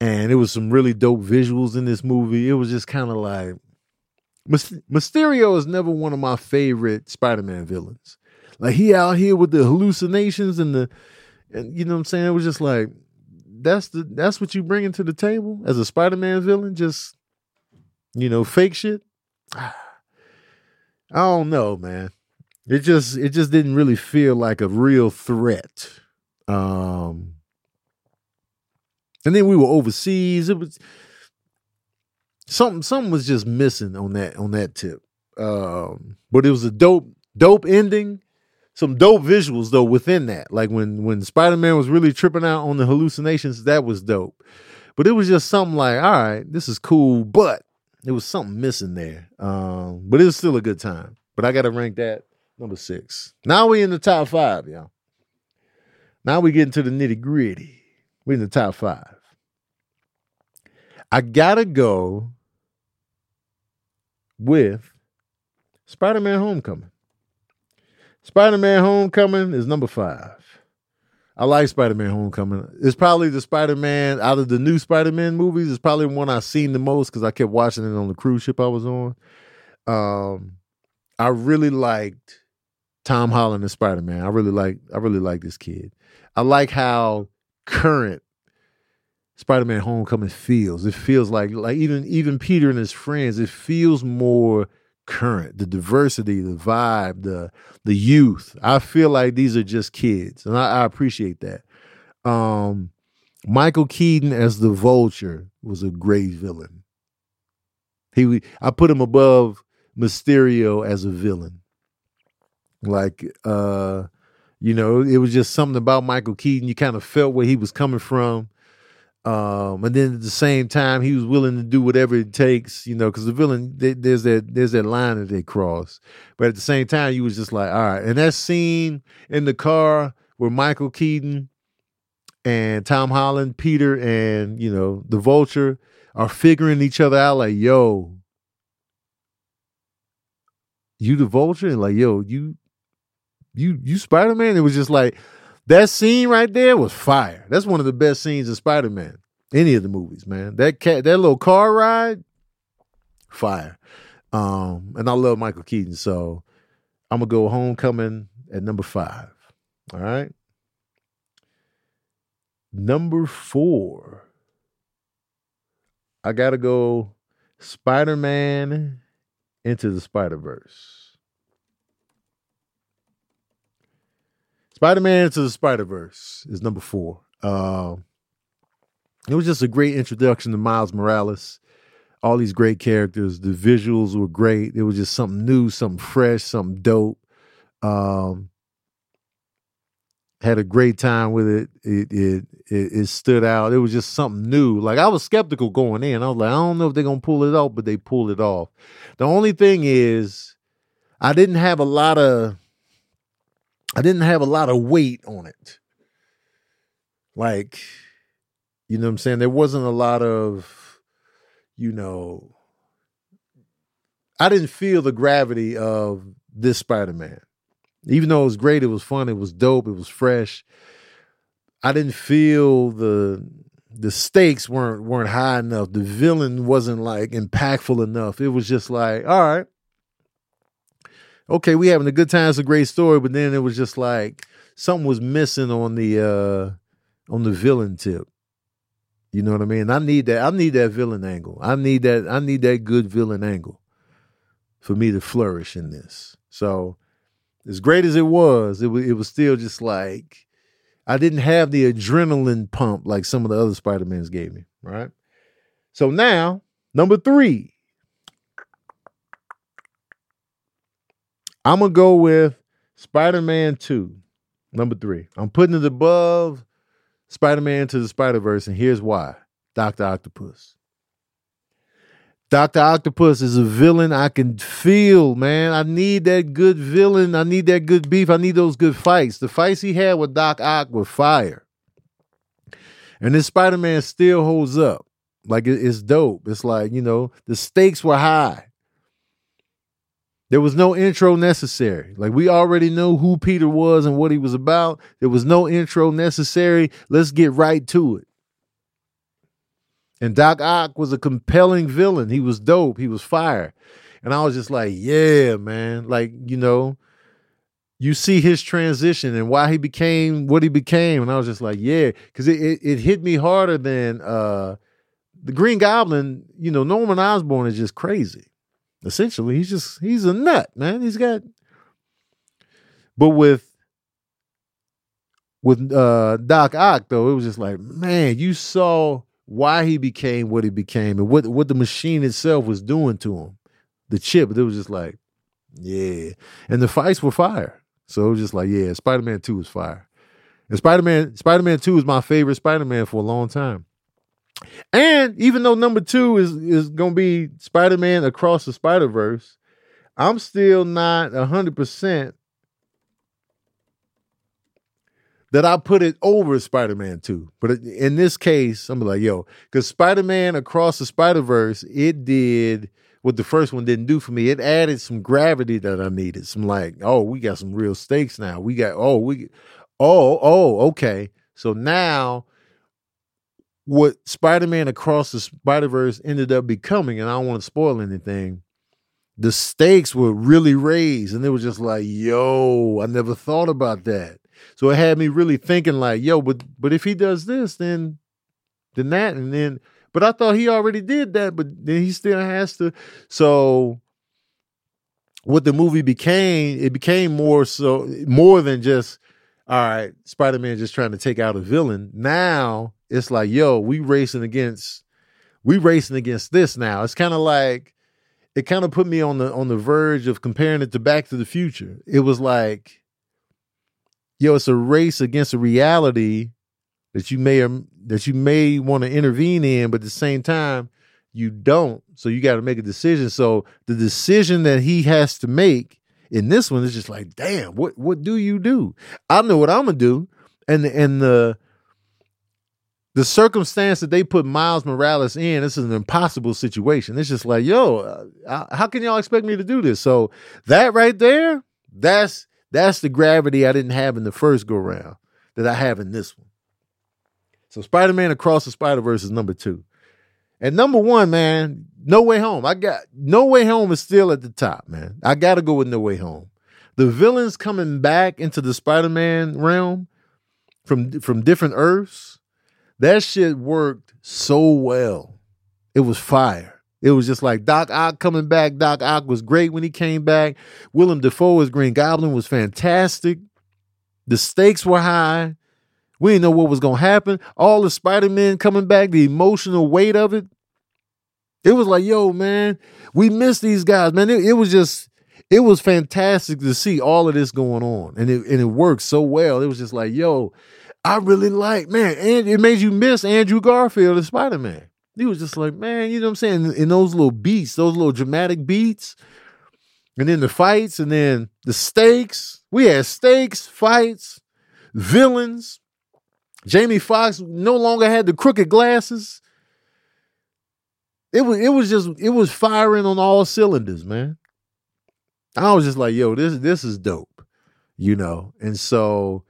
and it was some really dope visuals in this movie, it was just kind of like Mysterio is never one of my favorite Spider-Man villains. Like he out here with the hallucinations and the, and you know what I'm saying. It was just like that's the that's what you bring into the table as a Spider-Man villain, just you know, fake shit. *sighs* I don't know, man. It just it just didn't really feel like a real threat. Um and then we were overseas. It was something something was just missing on that on that tip. Um but it was a dope dope ending. Some dope visuals though within that. Like when when Spider-Man was really tripping out on the hallucinations, that was dope. But it was just something like, all right, this is cool, but there was something missing there. Um, but it was still a good time. But I got to rank that number six. Now we in the top five, y'all. Now we get into the nitty gritty. We in the top five. I gotta go with Spider-Man Homecoming. Spider-Man Homecoming is number five. I like Spider-Man Homecoming. It's probably the Spider-Man out of the new Spider-Man movies. It's probably one I've seen the most because I kept watching it on the cruise ship I was on. Um, I really liked Tom Holland as Spider-Man. I really like I really like this kid. I like how current Spider-Man Homecoming feels. It feels like like even even Peter and his friends, it feels more current, the diversity, the vibe, the the youth. I feel like these are just kids, and I, I appreciate that. Um, Michael Keaton as the Vulture was a great villain. He, I put him above Mysterio as a villain. Like, uh, you know, it was just something about Michael Keaton. You kind of felt where he was coming from. Um, and then at the same time, he was willing to do whatever it takes, you know, because the villain they, there's that there's that line that they cross. But at the same time, you was just like, all right. And that scene in the car where Michael Keaton and Tom Holland, Peter, and you know the Vulture are figuring each other out, like, yo, you the Vulture, and like, yo, you, you, you Spider Man. It was just like that scene right there was fire. That's one of the best scenes in Spider Man. Any of the movies, man. That cat, that little car ride, fire. Um, and I love Michael Keaton, so I'm gonna go Homecoming at number five. All right. Number four, I gotta go Spider Man into the Spider Verse. Spider Man into the Spider Verse is number four. Uh, it was just a great introduction to Miles Morales. All these great characters. The visuals were great. It was just something new, something fresh, something dope. Um, had a great time with it. It, it. it it stood out. It was just something new. Like I was skeptical going in. I was like, I don't know if they're gonna pull it off, but they pulled it off. The only thing is, I didn't have a lot of I didn't have a lot of weight on it. Like, you know what I'm saying? There wasn't a lot of, you know, I didn't feel the gravity of this Spider Man. Even though it was great, it was fun, it was dope, it was fresh. I didn't feel the the stakes weren't weren't high enough. The villain wasn't like impactful enough. It was just like, all right, okay, we having a good time. It's a great story, but then it was just like something was missing on the uh on the villain tip. You know what I mean? I need that. I need that villain angle. I need that. I need that good villain angle for me to flourish in this. So, as great as it was, it was it was still just like I didn't have the adrenaline pump like some of the other Spider Mans gave me. Right. So now number three, I'm gonna go with Spider-Man 2, Number three. I'm putting it above Spider-Man to the Spider-Verse, and here's why. Dr. Octopus. Dr. Octopus is a villain I can feel, man. I need that good villain. I need that good beef. I need those good fights. The fights he had with Doc Ock were fire. And this Spider Man still holds up. Like it's dope. It's like, you know, the stakes were high. There was no intro necessary. Like we already know who Peter was and what he was about. There was no intro necessary. Let's get right to it. And Doc Ock was a compelling villain. He was dope. He was fire. And I was just like, yeah, man. Like, you know, you see his transition and why he became what he became. And I was just like, yeah, because it, it, it, hit me harder than uh, the Green Goblin. You know, Norman Osborn is just crazy. Essentially, he's just, he's a nut, man. He's got, but with, with uh, Doc Ock, though, it was just like, man, you saw why he became what he became and what what the machine itself was doing to him. The chip, it was just like, yeah. And the fights were fire. So it was just like, yeah, Spider-Man 2 is fire. And Spider-Man, Spider-Man 2 is my favorite Spider-Man for a long time. And even though number two is is gonna be Spider-Man across the Spider-Verse, I'm still not hundred percent that I put it over Spider Man 2. But in this case, I'm like, yo, because Spider Man Across the Spider Verse, it did what the first one didn't do for me. It added some gravity that I needed. Some like, oh, we got some real stakes now. We got, oh, we, oh, oh, okay. So now, what Spider Man Across the Spider Verse ended up becoming, and I don't want to spoil anything. The stakes were really raised, and it was just like, yo, I never thought about that so it had me really thinking like, yo, but but if he does this, then then that, and then but I thought he already did that, but then he still has to. So what the movie became, it became more so more than just all right, Spider-Man just trying to take out a villain. Now it's like, yo, we racing against we racing against this now. It's kind of like it kind of put me on the on the verge of comparing it to Back to the Future. It was like yo, it's a race against a reality that you may or that you may want to intervene in, but at the same time, you don't. So you got to make a decision. So the decision that he has to make in this one is just like, damn, what what do you do? I know what I'm gonna do, and and the the circumstance that they put Miles Morales in, this is an impossible situation. It's just like, yo, uh, how can y'all expect me to do this? So that right there, that's that's the gravity I didn't have in the first go round that I have in this one. So Spider Man Across the Spider Verse is number two. And number one, man, No Way Home. I got No Way Home is still at the top, man. I got to go with No Way Home. The villains coming back into the Spider Man realm from from different Earths, that shit worked so well. It was fire. It was just like Doc Ock coming back. Doc Ock was great when he came back. Willem Dafoe as Green Goblin was fantastic. The stakes were high. We didn't know what was going to happen. All the Spider Man coming back, the emotional weight of it. It was like, yo, man, we miss these guys, man. It, it, was just, it was fantastic to see all of this going on, and it and it worked so well. It was just like, yo, I really like, man, and it made you miss Andrew Garfield as Spider Man. He was just like, man, you know what I'm saying? In those little beats, those little dramatic beats, and then the fights, and then the stakes. We had stakes, fights, villains. Jamie Foxx no longer had the crooked glasses. It was it was just it was firing on all cylinders, man. I was just like, yo, this this is dope, you know. And so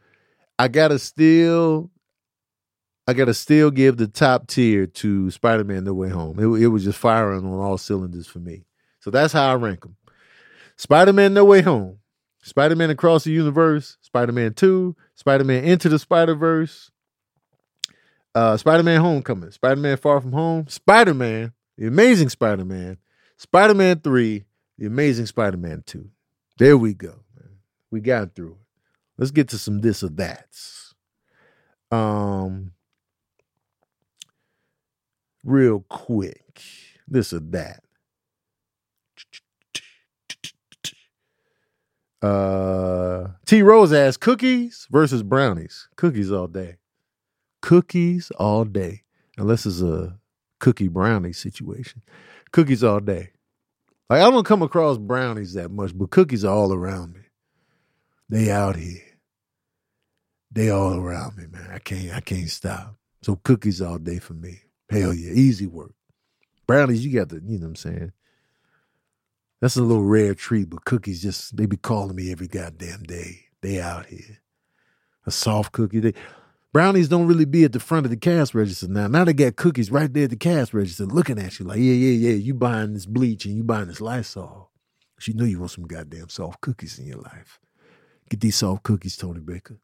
I gotta still I gotta still give the top tier to Spider Man No Way Home. It, it, was just firing on all cylinders for me. So that's how I rank them. Spider Man No Way Home, Spider Man Across the Universe, Spider Man Two, Spider Man Into the Spider Verse, uh, Spider Man Homecoming, Spider Man Far From Home, Spider Man, The Amazing Spider Man, Spider Man Three, The Amazing Spider Man Two. There we go. We got through. Let's get to some this or that's. Um, real quick. This or that. Uh, T Rose asks cookies versus brownies. Cookies all day. Cookies all day. Unless it's a cookie brownie situation. Cookies all day. Like I don't come across brownies that much, but cookies are all around me. They out here. They all around me, man. I can't I can't stop. So cookies all day for me. Hell yeah, easy work. Brownies, you got the, you know what I'm saying? That's a little rare treat, but cookies just they be calling me every goddamn day. They out here. A soft cookie. They brownies don't really be at the front of the cash register now. Now they got cookies right there at the cash register looking at you like, yeah, yeah, yeah, you buying this bleach and you buying this Lysol. She knew you want some goddamn soft cookies in your life. Get these soft cookies, Tony Baker.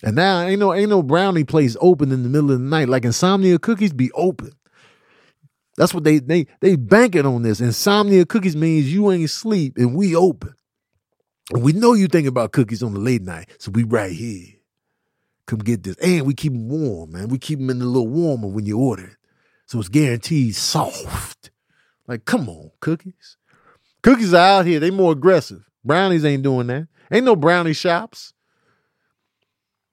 And now ain't no ain't no brownie place open in the middle of the night. Like insomnia cookies be open. That's what they they they banking on this. Insomnia cookies means you ain't sleep and we open. And we know you think about cookies on the late night, so we right here. Come get this. And we keep them warm, man. We keep them in a little warmer when you order it. So it's guaranteed soft. Like, come on, cookies. Cookies are out here. They more aggressive. Brownies ain't doing that. Ain't no brownie shops.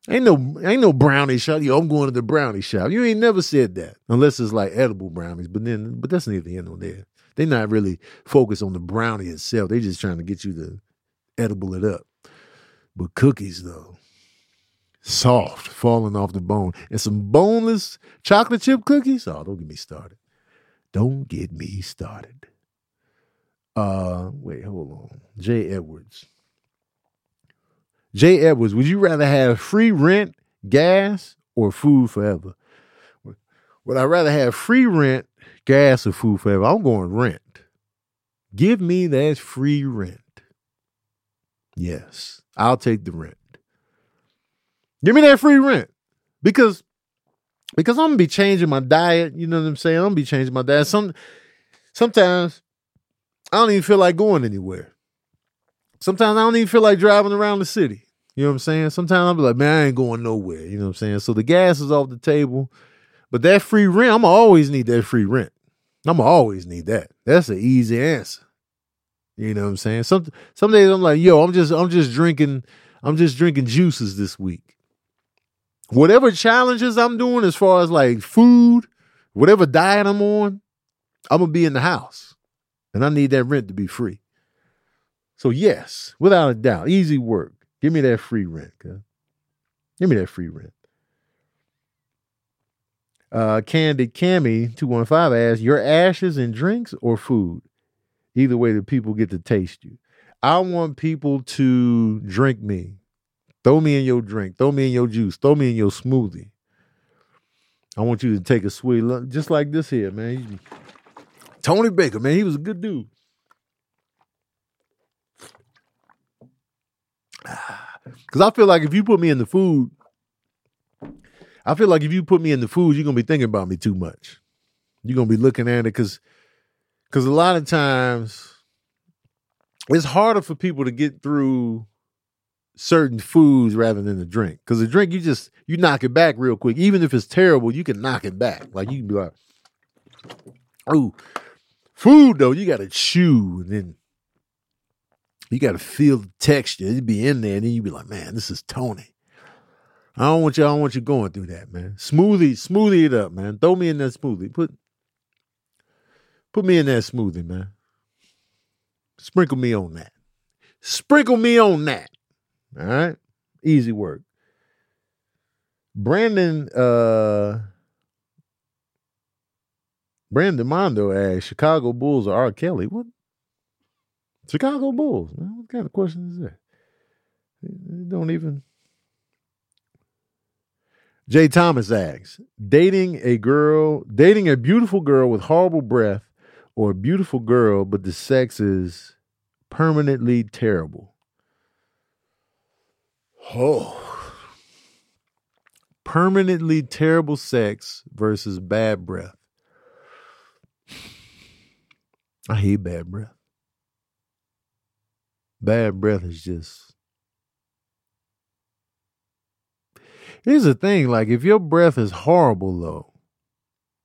Ain't no ain't no brownie shop. Yo, I'm going to the brownie shop. You ain't never said that unless it's like edible brownies. But then, but that's neither here nor there. They're not really focused on the brownie itself. They're just trying to get you to edible it up. But cookies though, soft, falling off the bone, and some boneless chocolate chip cookies. Oh, don't get me started. Don't get me started. Uh, wait, hold on. Jay Edwards. Jay Edwards, would you rather have free rent, gas, or food forever? Would I rather have free rent, gas, or food forever? I'm going rent. Give me that free rent. Yes, I'll take the rent. Give me that free rent. Because because I'm gonna be changing my diet, you know what I'm saying? I'm gonna be changing my diet. Some sometimes I don't even feel like going anywhere. Sometimes I don't even feel like driving around the city. You know what I'm saying? Sometimes I'll be like, man, I ain't going nowhere. You know what I'm saying? So the gas is off the table. But that free rent, I'm always need that free rent. I'm always need that. That's an easy answer. You know what I'm saying? Some some days I'm like, yo, I'm just I'm just drinking, I'm just drinking juices this week. Whatever challenges I'm doing as far as like food, whatever diet I'm on, I'm gonna be in the house. And I need that rent to be free. So, yes, without a doubt, easy work. Give me that free rent. Okay? Give me that free rent. Uh, Candid Cammy 215 asks, Your ashes and drinks or food? Either way, the people get to taste you. I want people to drink me. Throw me in your drink. Throw me in your juice. Throw me in your smoothie. I want you to take a sweet lunch, just like this here, man. Tony Baker, man, he was a good dude. Because I feel like if you put me in the food, I feel like if you put me in the food, you're gonna be thinking about me too much. You're gonna be looking at it because because a lot of times it's harder for people to get through certain foods rather than the drink. Because the drink, you just you knock it back real quick. Even if it's terrible, you can knock it back. Like you can be like, "Oh, food though, you got to chew and then you got to feel the texture. It'd be in there, and then you'd be like, man, this is Tony. I don't want you. I don't want you going through that, man. Smoothie, smoothie it up, man. Throw me in that smoothie. Put, put me in that smoothie, man. Sprinkle me on that. Sprinkle me on that. All right, easy work. Brandon, uh, Brandon Mondo asked, Chicago Bulls or R. Kelly? What? Chicago Bulls. Man, what kind of question is that? They don't even. Jay Thomas asks, dating a girl, dating a beautiful girl with horrible breath, or a beautiful girl, but the sex is permanently terrible. Oh. Permanently terrible sex versus bad breath. I hate bad breath. Bad breath is just. Here's the thing like, if your breath is horrible, though,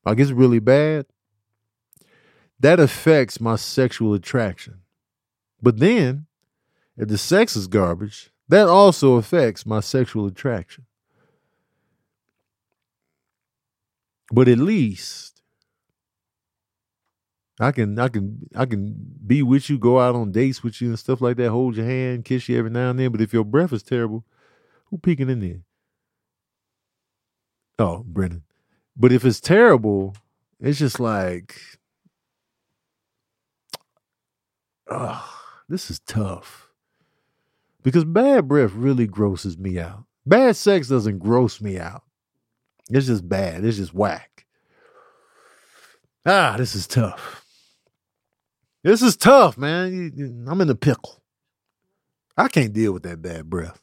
like it's really bad, that affects my sexual attraction. But then, if the sex is garbage, that also affects my sexual attraction. But at least I can I can I can be with you, go out on dates with you and stuff like that, hold your hand, kiss you every now and then. But if your breath is terrible, who peeking in there? Oh, Brennan. But if it's terrible, it's just like, oh, this is tough. Because bad breath really grosses me out. Bad sex doesn't gross me out. It's just bad. It's just whack. Ah, this is tough. This is tough, man. I'm in a pickle. I can't deal with that bad breath.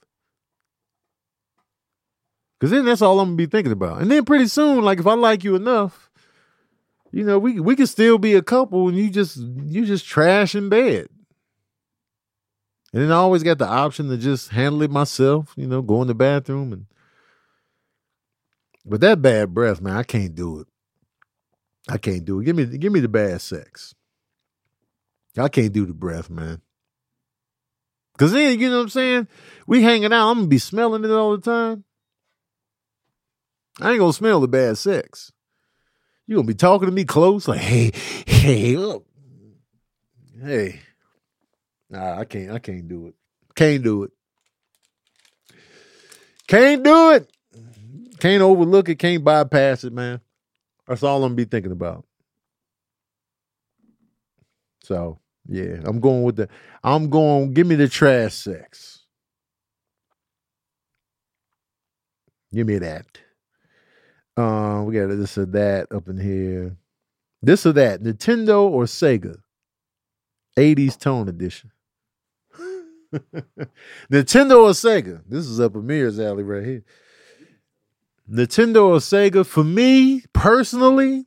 Cause then that's all I'm gonna be thinking about. And then pretty soon, like if I like you enough, you know, we we can still be a couple and you just you just trash in bed. And then I always got the option to just handle it myself, you know, go in the bathroom and but that bad breath, man, I can't do it. I can't do it. Give me give me the bad sex. I can't do the breath, man. Cause then, you know what I'm saying? We hanging out, I'm gonna be smelling it all the time. I ain't gonna smell the bad sex. You gonna be talking to me close, like, hey, hey, look. Hey. Nah, I can't, I can't do it. Can't do it. Can't do it. Can't overlook it, can't bypass it, man. That's all I'm gonna be thinking about. So yeah, I'm going with the I'm going give me the trash sex. Give me that. Uh, we got this or that up in here. This or that, Nintendo or Sega? 80s tone edition. *laughs* Nintendo or Sega? This is up Amir's alley right here. Nintendo or Sega? For me personally,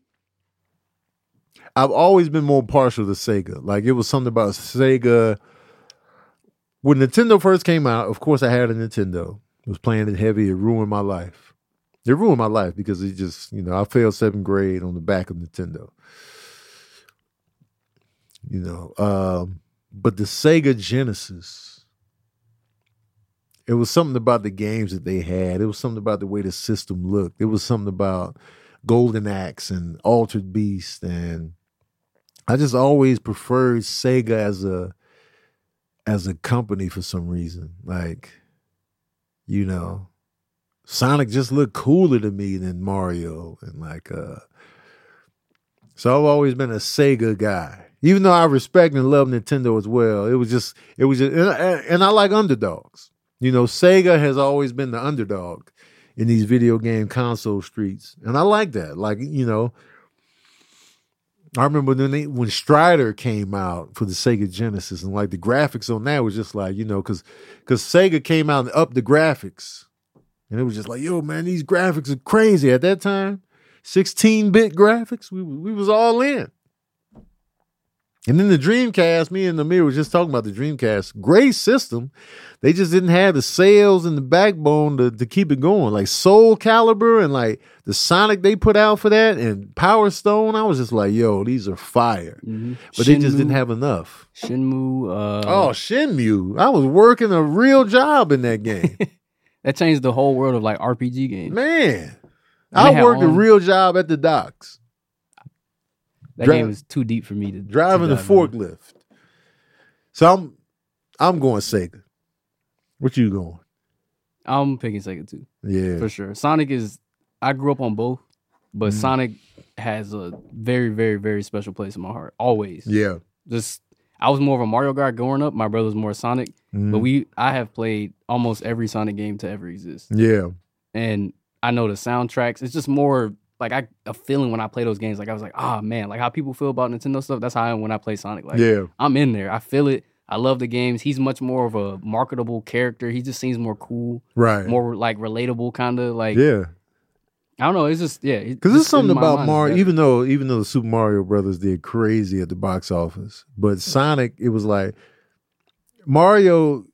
I've always been more partial to Sega. Like it was something about Sega. When Nintendo first came out, of course I had a Nintendo. I was playing it heavy. It ruined my life. It ruined my life because it just, you know, I failed seventh grade on the back of Nintendo. You know, um, but the Sega Genesis, it was something about the games that they had. It was something about the way the system looked. It was something about Golden Axe and Altered Beast, and I just always preferred Sega as a as a company for some reason. Like, you know, Sonic just looked cooler to me than Mario, and like, uh, so I've always been a Sega guy. Even though I respect and love Nintendo as well, it was just, it was just, and I, and I like underdogs. You know, Sega has always been the underdog in these video game console streets, and I like that. Like, you know, I remember when they, when Strider came out for the Sega Genesis, and like the graphics on that was just like you know, because because Sega came out and upped the graphics, and it was just like, yo, man, these graphics are crazy at that time. 16 bit graphics, we we was all in. And then the Dreamcast, me and Amir was just talking about the Dreamcast. Great system. They just didn't have the sales and the backbone to, to keep it going. Like Soul Calibur and like the Sonic they put out for that and Power Stone. I was just like, yo, these are fire. Mm-hmm. But they just didn't have enough. Shenmue. Uh, Oh, Shenmue. I was working a real job in that game. *laughs* that changed the whole world of like RPG games. Man. I worked a real job at the docks, that game is too deep for me to driving to the dive in. forklift. So I'm I'm going Sega. What you going? I'm picking Sega too Yeah. for sure. Sonic is. I grew up on both, but Mhm. Sonic has a very, very, very special place in my heart. Always. Yeah. Just I was more of a Mario guy growing up. My brother's more Sonic, but Mhm. we I have played almost every Sonic game to ever exist, Yeah. and I know the soundtracks. It's just more like I a feeling when I play those games. Like I was like, ah man, like how people feel about Nintendo stuff. That's how I am when I play Sonic. Like yeah. I'm in there. I feel it. I love the games. He's much more of a marketable character. He just seems more cool, Right. more like relatable, kind of like yeah. I don't know. It's just yeah. Because there's something about Mario, even though even though the Super Mario Brothers did crazy at the box office, but Sonic, it was like Mario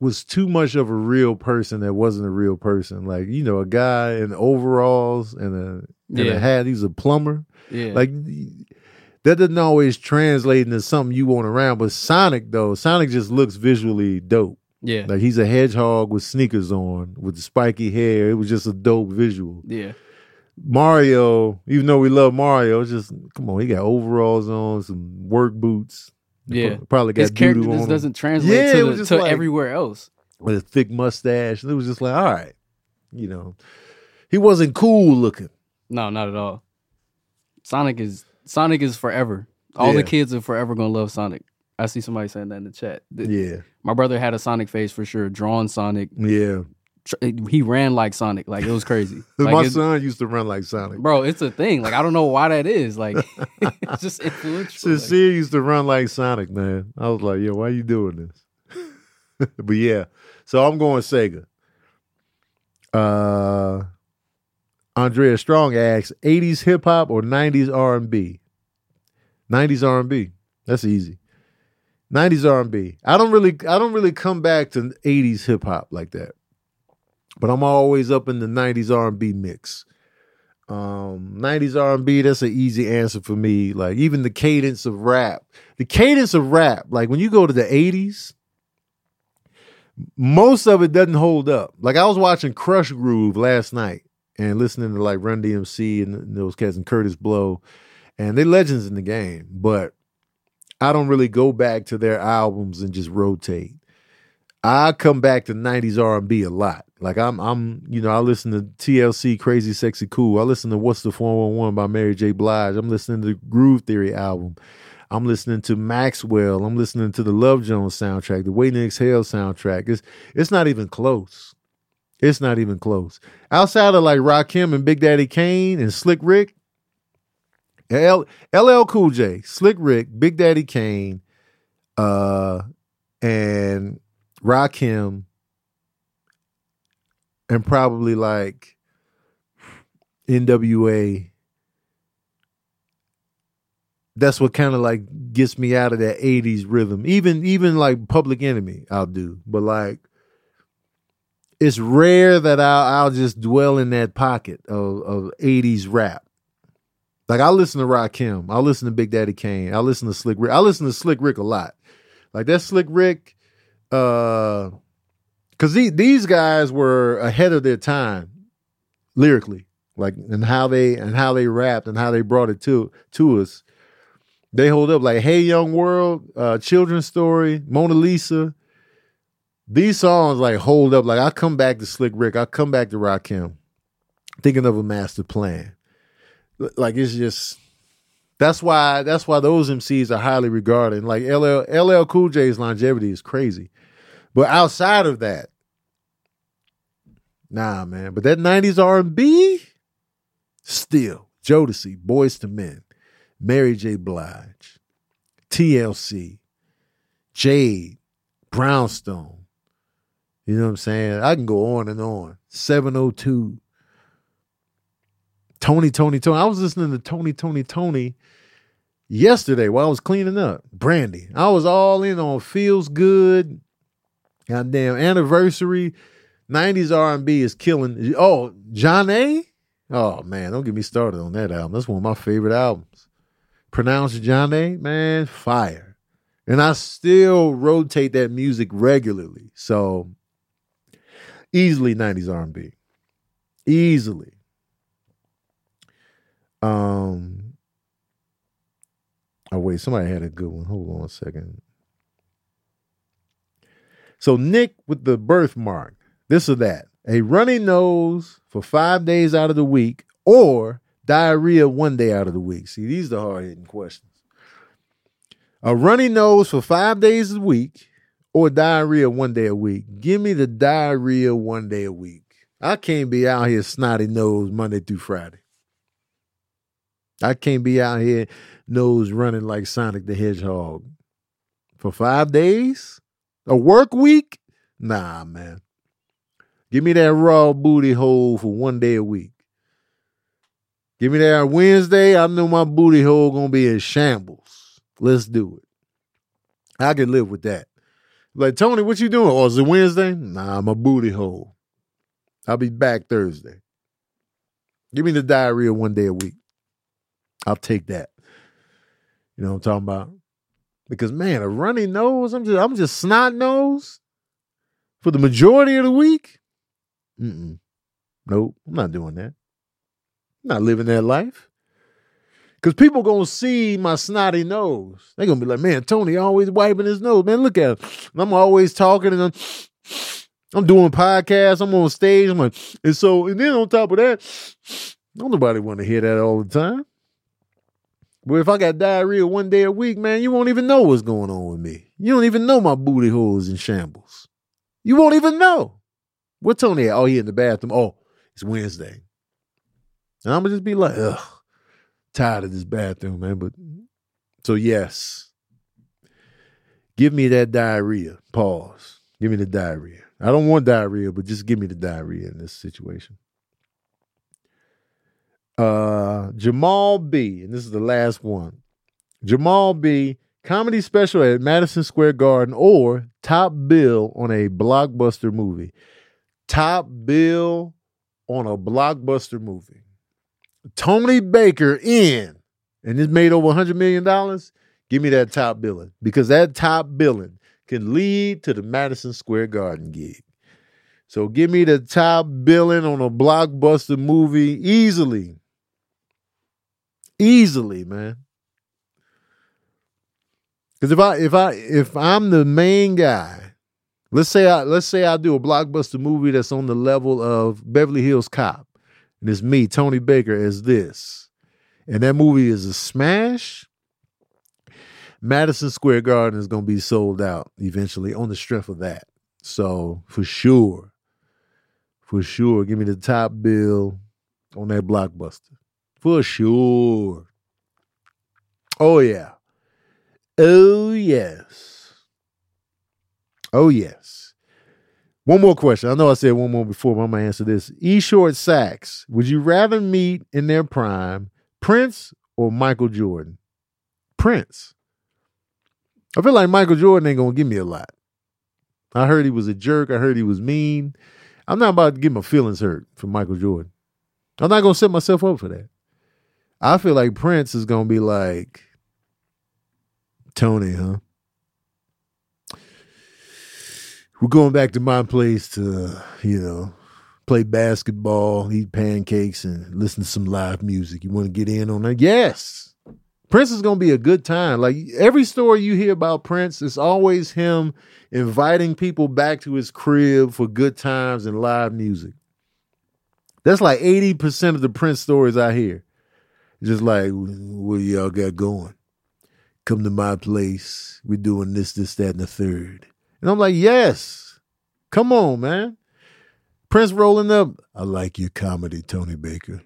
was too much of a real person that wasn't a real person. Like you know, a guy in overalls and a and Yeah. a hat. He's a plumber. yeah, Like that doesn't always translate into something you want around. But Sonic though, Sonic just looks visually dope. Yeah. Like he's a hedgehog with sneakers on, with the spiky hair. It was just a dope visual. yeah. Mario, even though we love Mario, it's just come on, he got overalls on, some work boots. Yeah. probably got His character just doesn't translate Yeah, to, the, to like- everywhere else. with a thick mustache. And it was just like, all right, you know, he wasn't cool looking. No, not at all. Sonic is Sonic is forever. All Yeah. the kids are forever gonna love Sonic. I see somebody saying that in the chat. Yeah, My brother had a Sonic face for sure. Drawn Sonic. yeah. He ran like Sonic. Like it was crazy. *laughs* Like, My son used to run like Sonic. bro, it's a thing. Like I don't know why that is. Like *laughs* *laughs* it's just influential. Like, Sincere used to run like Sonic, man. I was like, yo, why you doing this? but yeah, so I'm going Sega. Uh, Andrea Strong asks, 80s hip hop or 90s R&B? 90s R&B. That's easy. 90s R&B. I don't really I don't really come back to 80s hip hop like that. But I'm always up in the 90s R&B mix. Um 90s R&B that's an easy answer for me. Like even the cadence of rap. The cadence of rap, like when you go to the 80s, most of it doesn't hold up. Like I was watching Krush Groove last night and listening to like Run DMC and those cats and Kurtis Blow, and they legends in the game. But I don't really go back to their albums and just rotate. I come back to '90s R&B a lot. Like I'm, I'm, you know, I listen to TLC, Crazy Sexy Cool. I listen to What's the 411 by Mary J. Blige. I'm listening to the Groove Theory album. I'm listening to Maxwell. I'm listening to the Love Jones soundtrack, the Waiting to Exhale soundtrack. It's it's not even close. It's not even close. Outside of like Rakim and Big Daddy Kane and Slick Rick, L, LL Cool J, Slick Rick, Big Daddy Kane, uh, and Rakim, and probably like NWA that's what kind of like gets me out of that 80s rhythm. Even even like Public Enemy, I'll do. But like it's rare that I'll I'll just dwell in that pocket of, of 80s rap. Like I listen to Rakim, I listen to Big Daddy Kane, I listen to Slick Rick. I listen to Slick Rick a lot. Like that Slick Rick, uh because these these guys were ahead of their time lyrically, like and how they and how they rapped and how they brought it to to us. They hold up like hey young world uh children's story mona lisa. These songs like hold up. Like i come back to slick rick. I come back to rakim thinking of a master plan. Like it's just that's why that's why those mcs are highly regarded like ll ll cool j's longevity is crazy but outside of that nah man but that 90s r&b still jodeci Boyz II Men Mary J. Blige, TLC, Jade, Brownstone. You know what I'm saying? I can go on and on. 702. Tony, Tony, Tony. I was listening to Tony, Tony, Tony yesterday while I was cleaning up. Brandy. I was all in on Feels Good. Goddamn anniversary. 90s R&B is killing. Oh, Zhané. Oh man, don't get me started on that album. That's one of my favorite albums pronounced Jah-Nay, man, fire. And I still rotate that music regularly. So easily 90s R&B. Easily. Um Oh wait, somebody had a good one. Hold on a second. So Nick with the birthmark, this or that. A runny nose for 5 days out of the week or diarrhea one day out of the week? See, these are the hard hitting questions. A runny nose for five days a week or diarrhea one day a week? Give me the diarrhea one day a week. I can't be out here snotty nose Monday through Friday. I can't be out here nose running like Sonic the Hedgehog for five days? A work week? Nah, man. Give me that raw booty hole for one day a week. Give me that Wednesday. I know my booty hole gonna be in shambles. Let's do it. I can live with that. Like Tony, what you doing? Oh, is it Wednesday? Nah, my booty hole. I'll be back Thursday. Give me the diarrhea one day a week. I'll take that. You know what I'm talking about? Because man, a runny nose, I'm just I'm just snot nose for the majority of the week. Mm-mm. Nope, I'm not doing that. I'm not living that life. Cause people gonna see my snotty nose. They gonna be like, man, Tony always wiping his nose. Man, look at him. I'm always talking and I'm, I'm doing podcasts. I'm on stage. I'm like, and so, and then on top of that, don't nobody want to hear that all the time. But if I got diarrhea one day a week, man, you won't even know what's going on with me. You don't even know my booty holes in shambles. You won't even know. What Tony at? Oh, he in the bathroom. Oh, it's Wednesday. And I'm gonna just be like, ugh tired of this bathroom, man. But so yes, give me that diarrhea. Pause. Give me the diarrhea. I don't want diarrhea, but just give me the diarrhea in this situation. Uh, Jamal B, and this is the last one. Jamal B, comedy special at Madison Square Garden or top bill on a blockbuster movie. Top bill on a blockbuster movie. Tony Baker in, and this made over $100 million, give me that top billing because that top billing can lead to the Madison Square Garden gig. So give me the top billing on a blockbuster movie easily. Easily, man. Because if I if I if I'm the main guy, let's say I let's say I do a blockbuster movie that's on the level of Beverly Hills Cop and it's me, Tony Baker, as this, and that movie is a smash, Madison Square Garden is going to be sold out eventually on the strength of that. So for sure, for sure, give me the top bill on that blockbuster. For sure. Oh, yeah. Oh, yes. Oh, yes. One more question. I know I said one more before, but I'm gonna answer this. E short Sax, would you rather meet in their prime Prince or Michael Jordan? Prince. I feel like Michael Jordan ain't gonna give me a lot. I heard he was a jerk. I heard he was mean. I'm not about to get my feelings hurt for Michael Jordan. I'm not gonna set myself up for that. I feel like Prince is gonna be like Tony, huh? we're going back to my place to, you know, play basketball, eat pancakes, and listen to some live music. You want to get in on that? Yes. Prince is going to be a good time. Like every story you hear about Prince, it's always him inviting people back to his crib for good times and live music. That's like 80% of the Prince stories I hear. Just like, what y'all got going? Come to my place. We're doing this, this, that, and the third. And I'm like, yes. Come on, man. Prince rolling up. I like your comedy, Tony Baker.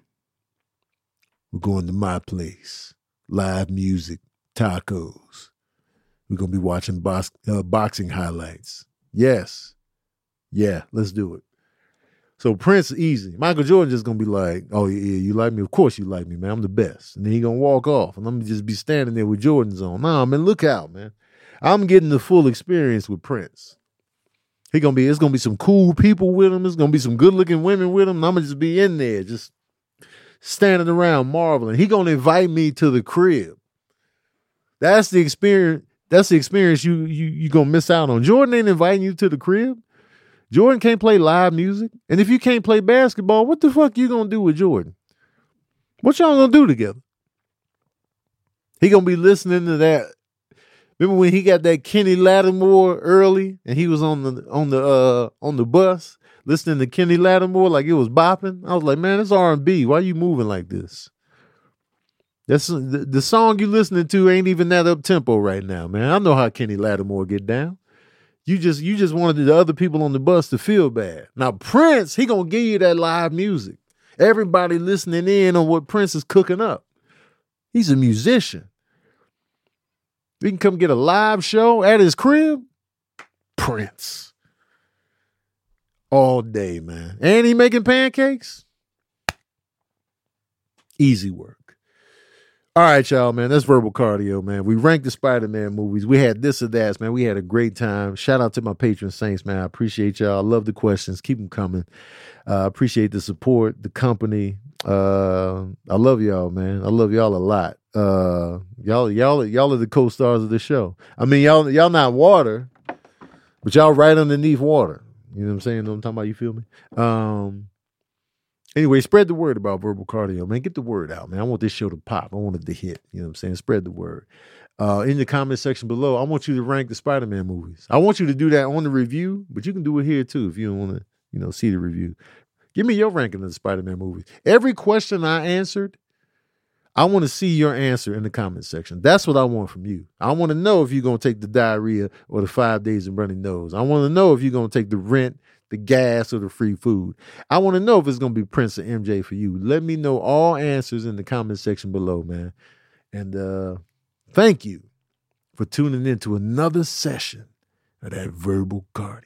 We're going to my place. Live music, tacos. We're going to be watching box, uh, boxing highlights. Yes. Yeah, let's do it. So Prince easy. Michael Jordan just gonna be like, "Oh yeah, you like me? Of course you like me, man. I'm the best." And then he gonna walk off, and I'm gonna just be standing there with Jordans on. Nah, man, look out, man. I'm getting the full experience with Prince. He gonna be. It's gonna be some cool people with him. It's gonna be some good looking women with him. And I'm gonna just be in there, just standing around marveling. He gonna invite me to the crib. That's the experience. That's the experience you you you gonna miss out on. Jordan ain't inviting you to the crib. Jordan can't play live music, and if you can't play basketball, what the fuck you gonna do with Jordan? What y'all gonna do together? He gonna be listening to that Remember when he got that Kenny Lattimore early and he was on the on the uh on the bus listening to Kenny Lattimore like it was bopping? I was like, man, it's R and B. Why you moving like this? That's the, the song you listening to ain't even that up tempo right now, man. I know how Kenny Lattimore get down. You just you just wanted the other people on the bus to feel bad. Now Prince, he gonna give you that live music. Everybody listening in on what Prince is cooking up. He's a musician. We can come get a live show at his crib. Prince. All day, man. And he making pancakes. Easy work. All right, y'all, man. That's verbal cardio, man. We ranked the Spider Man movies. We had this or that, man. We had a great time. Shout out to my patron saints, man. I appreciate y'all. I love the questions. Keep them coming. Uh, appreciate the support, the company. Uh, I love y'all, man. I love y'all a lot. Uh, y'all, y'all, y'all are the co-stars of the show. I mean, y'all, y'all not water, but y'all right underneath water. You know what I'm saying? What I'm talking about? You feel me? Um. Anyway, spread the word about verbal cardio, man. Get the word out, man. I want this show to pop. I want it to hit. You know what I'm saying? Spread the word. Uh, in the comment section below, I want you to rank the Spider-Man movies. I want you to do that on the review, but you can do it here too if you don't want to, you know, see the review. Give me your ranking of the Spider-Man movies. Every question I answered, I want to see your answer in the comment section. That's what I want from you. I want to know if you're going to take the diarrhea or the five days of running nose. I want to know if you're going to take the rent, the gas, or the free food. I want to know if it's going to be Prince or MJ for you. Let me know all answers in the comment section below, man. And uh thank you for tuning in to another session of that verbal cardio.